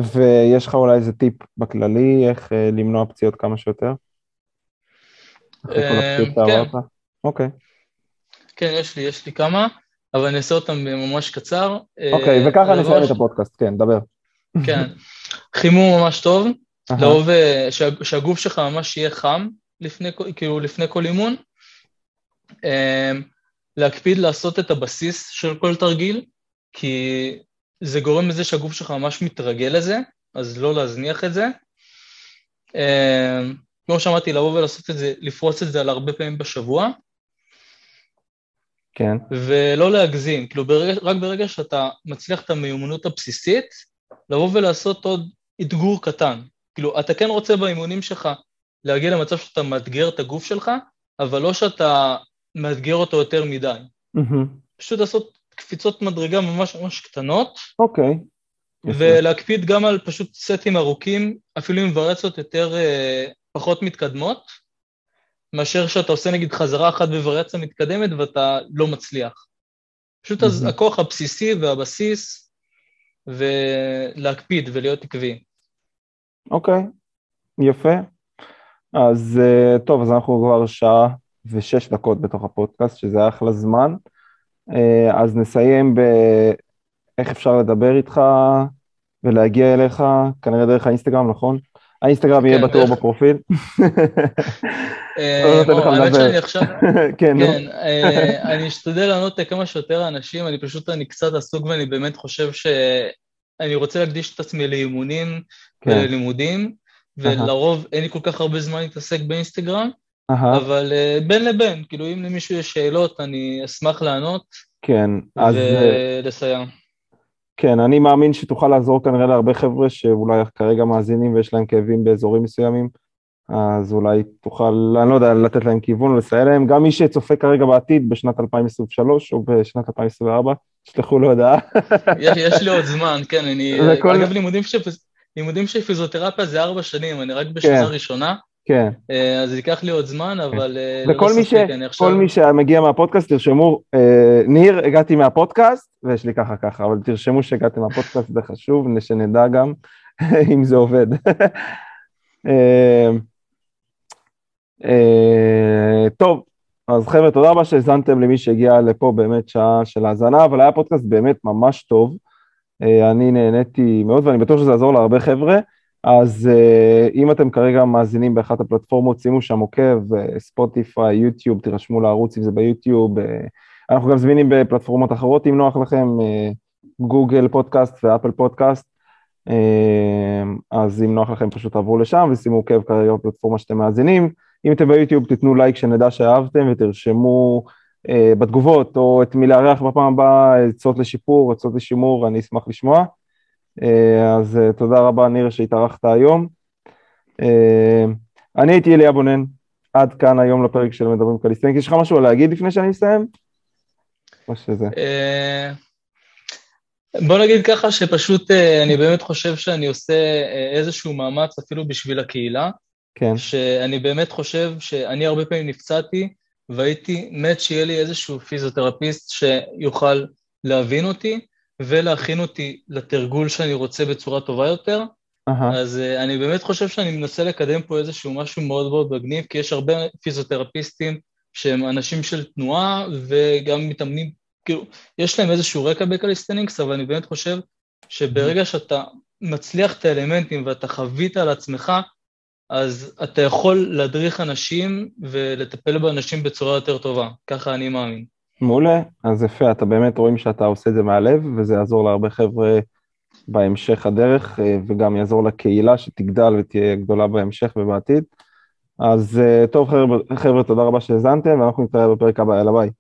ויש לך אולי איזה טיפ בכללי, איך אה, למנוע פציעות כמה שיותר? אחרי כל אה, הפציעות כן. שעברת? אוקיי. כן, יש לי, יש לי כמה, אבל אני אעשה אותם ממש קצר. אוקיי, אה, וככה נסיים את הפודקאסט, כן, דבר. כן, חימום ממש טוב, לאהוב אה, שה- שהגוף שלך ממש יהיה חם לפני, כאילו לפני כל אימון. אה, להקפיד לעשות את הבסיס של כל תרגיל, כי זה גורם לזה שהגוף שלך ממש מתרגל לזה, אז לא להזניח את זה. כמו שאמרתי, לבוא ולעשות את זה, לפרוץ את זה על הרבה פעמים בשבוע, כן, ולא להגזים, כאילו ברגע, רק ברגע שאתה מצליח את המיומנות הבסיסית, לבוא ולעשות עוד אתגור קטן. כאילו, אתה כן רוצה באימונים שלך להגיע למצב שאתה מאתגר את הגוף שלך, אבל לא שאתה מאתגר אותו יותר מדי. מהמם. פשוט לעשות קפיצות מדרגה ממש ממש קטנות, אוקיי. יפה. ולהקפיד גם על פשוט סטים ארוכים, אפילו עם וריאציות יותר, אה, פחות מתקדמות, מאשר שאתה עושה נגיד חזרה אחת בווריאציה מתקדמת ואתה לא מצליח. פשוט אז מהמם. הכוח הבסיסי והבסיס, ולהקפיד ולהיות עקבי. אוקיי, יפה. אז אה, טוב, אז אנחנו כבר שעה ושש דקות בתוך הפודקאסט, שזה אחלה זמן. אה, אז נסיים באיך אפשר לדבר איתך ולהגיע אליך, כנראה דרך האינסטגרם, נכון? האינסטגרם יהיה כן, בטוח דרך- בפרופיל. אה, לא האמת. שאני עכשיו, כן. כן, אה, אני אשתדל לענות לכמה שיותר אנשים, אני פשוט, אני קצת עסוק ואני באמת חושב שאני רוצה להקדיש את עצמי לאימונים כן. וללימודים, ולרוב אין לי כל כך הרבה זמן להתעסק באינסטגרם, אבל אה, בין לבין, כאילו אם למישהו יש שאלות, אני אשמח לענות כן, אז ולסייע. כן, אני מאמין שתוכל לעזור כנראה להרבה חבר'ה שאולי כרגע מאזינים ויש להם כאבים באזורים מסוימים, אז אולי תוכל, אני לא יודע, לתת להם כיוון או לסייע להם. גם מי שצופה כרגע בעתיד, בשנת 2023 או בשנת 2024, תשלחו לו הודעה. יש, יש לי עוד זמן, כן, אני... וכל- אגב, לימודים של, לימודים של פיזיותרפיה זה ארבע שנים, אני רק בשנה כן. ראשונה, כן, אה, אז ייקח לי עוד זמן, אבל אה, ללא וכל מי, ש... עכשיו... מי שמגיע מהפודקאסט, תרשמו, אה, ניר, הגעתי מהפודקאסט, ויש לי ככה ככה, אבל תרשמו שהגעתי מהפודקאסט, זה חשוב, שנדע גם אם זה עובד. טוב, אז חבר'ה, תודה רבה שהאזנתם למי שהגיע לפה באמת שעה של האזנה, אבל היה פודקאסט באמת ממש טוב. אני נהניתי מאוד, ואני בטוח שזה יעזור להרבה חבר'ה. אז uh, אם אתם כרגע מאזינים באחת הפלטפורמות, שימו שם עוקב, uh, ספוטיפיי, יוטיוב, תירשמו לערוץ אם זה ביוטיוב. Uh, אנחנו גם זמינים בפלטפורמות אחרות, אם נוח לכם, גוגל פודקאסט ואפל פודקאסט. אז אם נוח לכם, פשוט תעברו לשם ושימו עוקב כרגע בפלטפורמה שאתם מאזינים. אם אתם ביוטיוב, תיתנו לייק שנדע שאהבתם ותרשמו uh, בתגובות, או את מי לארח בפעם הבאה, עצות לשיפור, עצות לשימור, אני אשמח לשמוע. אה, אז אה, תודה רבה, ניר, שהתארחת היום. אה, אני הייתי אליה בונן, עד כאן היום לפרק של מדברים קליסטניק. יש לך משהו להגיד לפני שאני אסיים? או שזה... בוא נגיד ככה שפשוט אני באמת חושב שאני עושה איזשהו מאמץ אפילו בשביל הקהילה, כן, שאני באמת חושב שאני הרבה פעמים נפצעתי והייתי מת שיהיה לי איזשהו פיזיותרפיסט שיוכל להבין אותי ולהכין אותי לתרגול שאני רוצה בצורה טובה יותר. אהה, אז אה, אני באמת חושב שאני מנסה לקדם פה איזשהו משהו מאוד מאוד מגניב, כי יש הרבה פיזיותרפיסטים שהם אנשים של תנועה וגם מתאמנים, כאילו, יש להם איזשהו רקע בקליסטניקס, אבל אני באמת חושב שברגע שאתה מצליח את האלמנטים ואתה חווית על עצמך, אז אתה יכול להדריך אנשים ולטפל באנשים בצורה יותר טובה, ככה אני מאמין. מעולה. אז יפה, אתה באמת רואים שאתה עושה את זה מהלב, וזה יעזור להרבה חבר'ה בהמשך הדרך, אה, וגם יעזור לקהילה שתגדל ותהיה גדולה בהמשך ובעתיד. אז אה, טוב, חבר'ה, חבר'ה, תודה רבה שהאזנתם, ואנחנו נתראה בפרק הבא, יאללה ביי.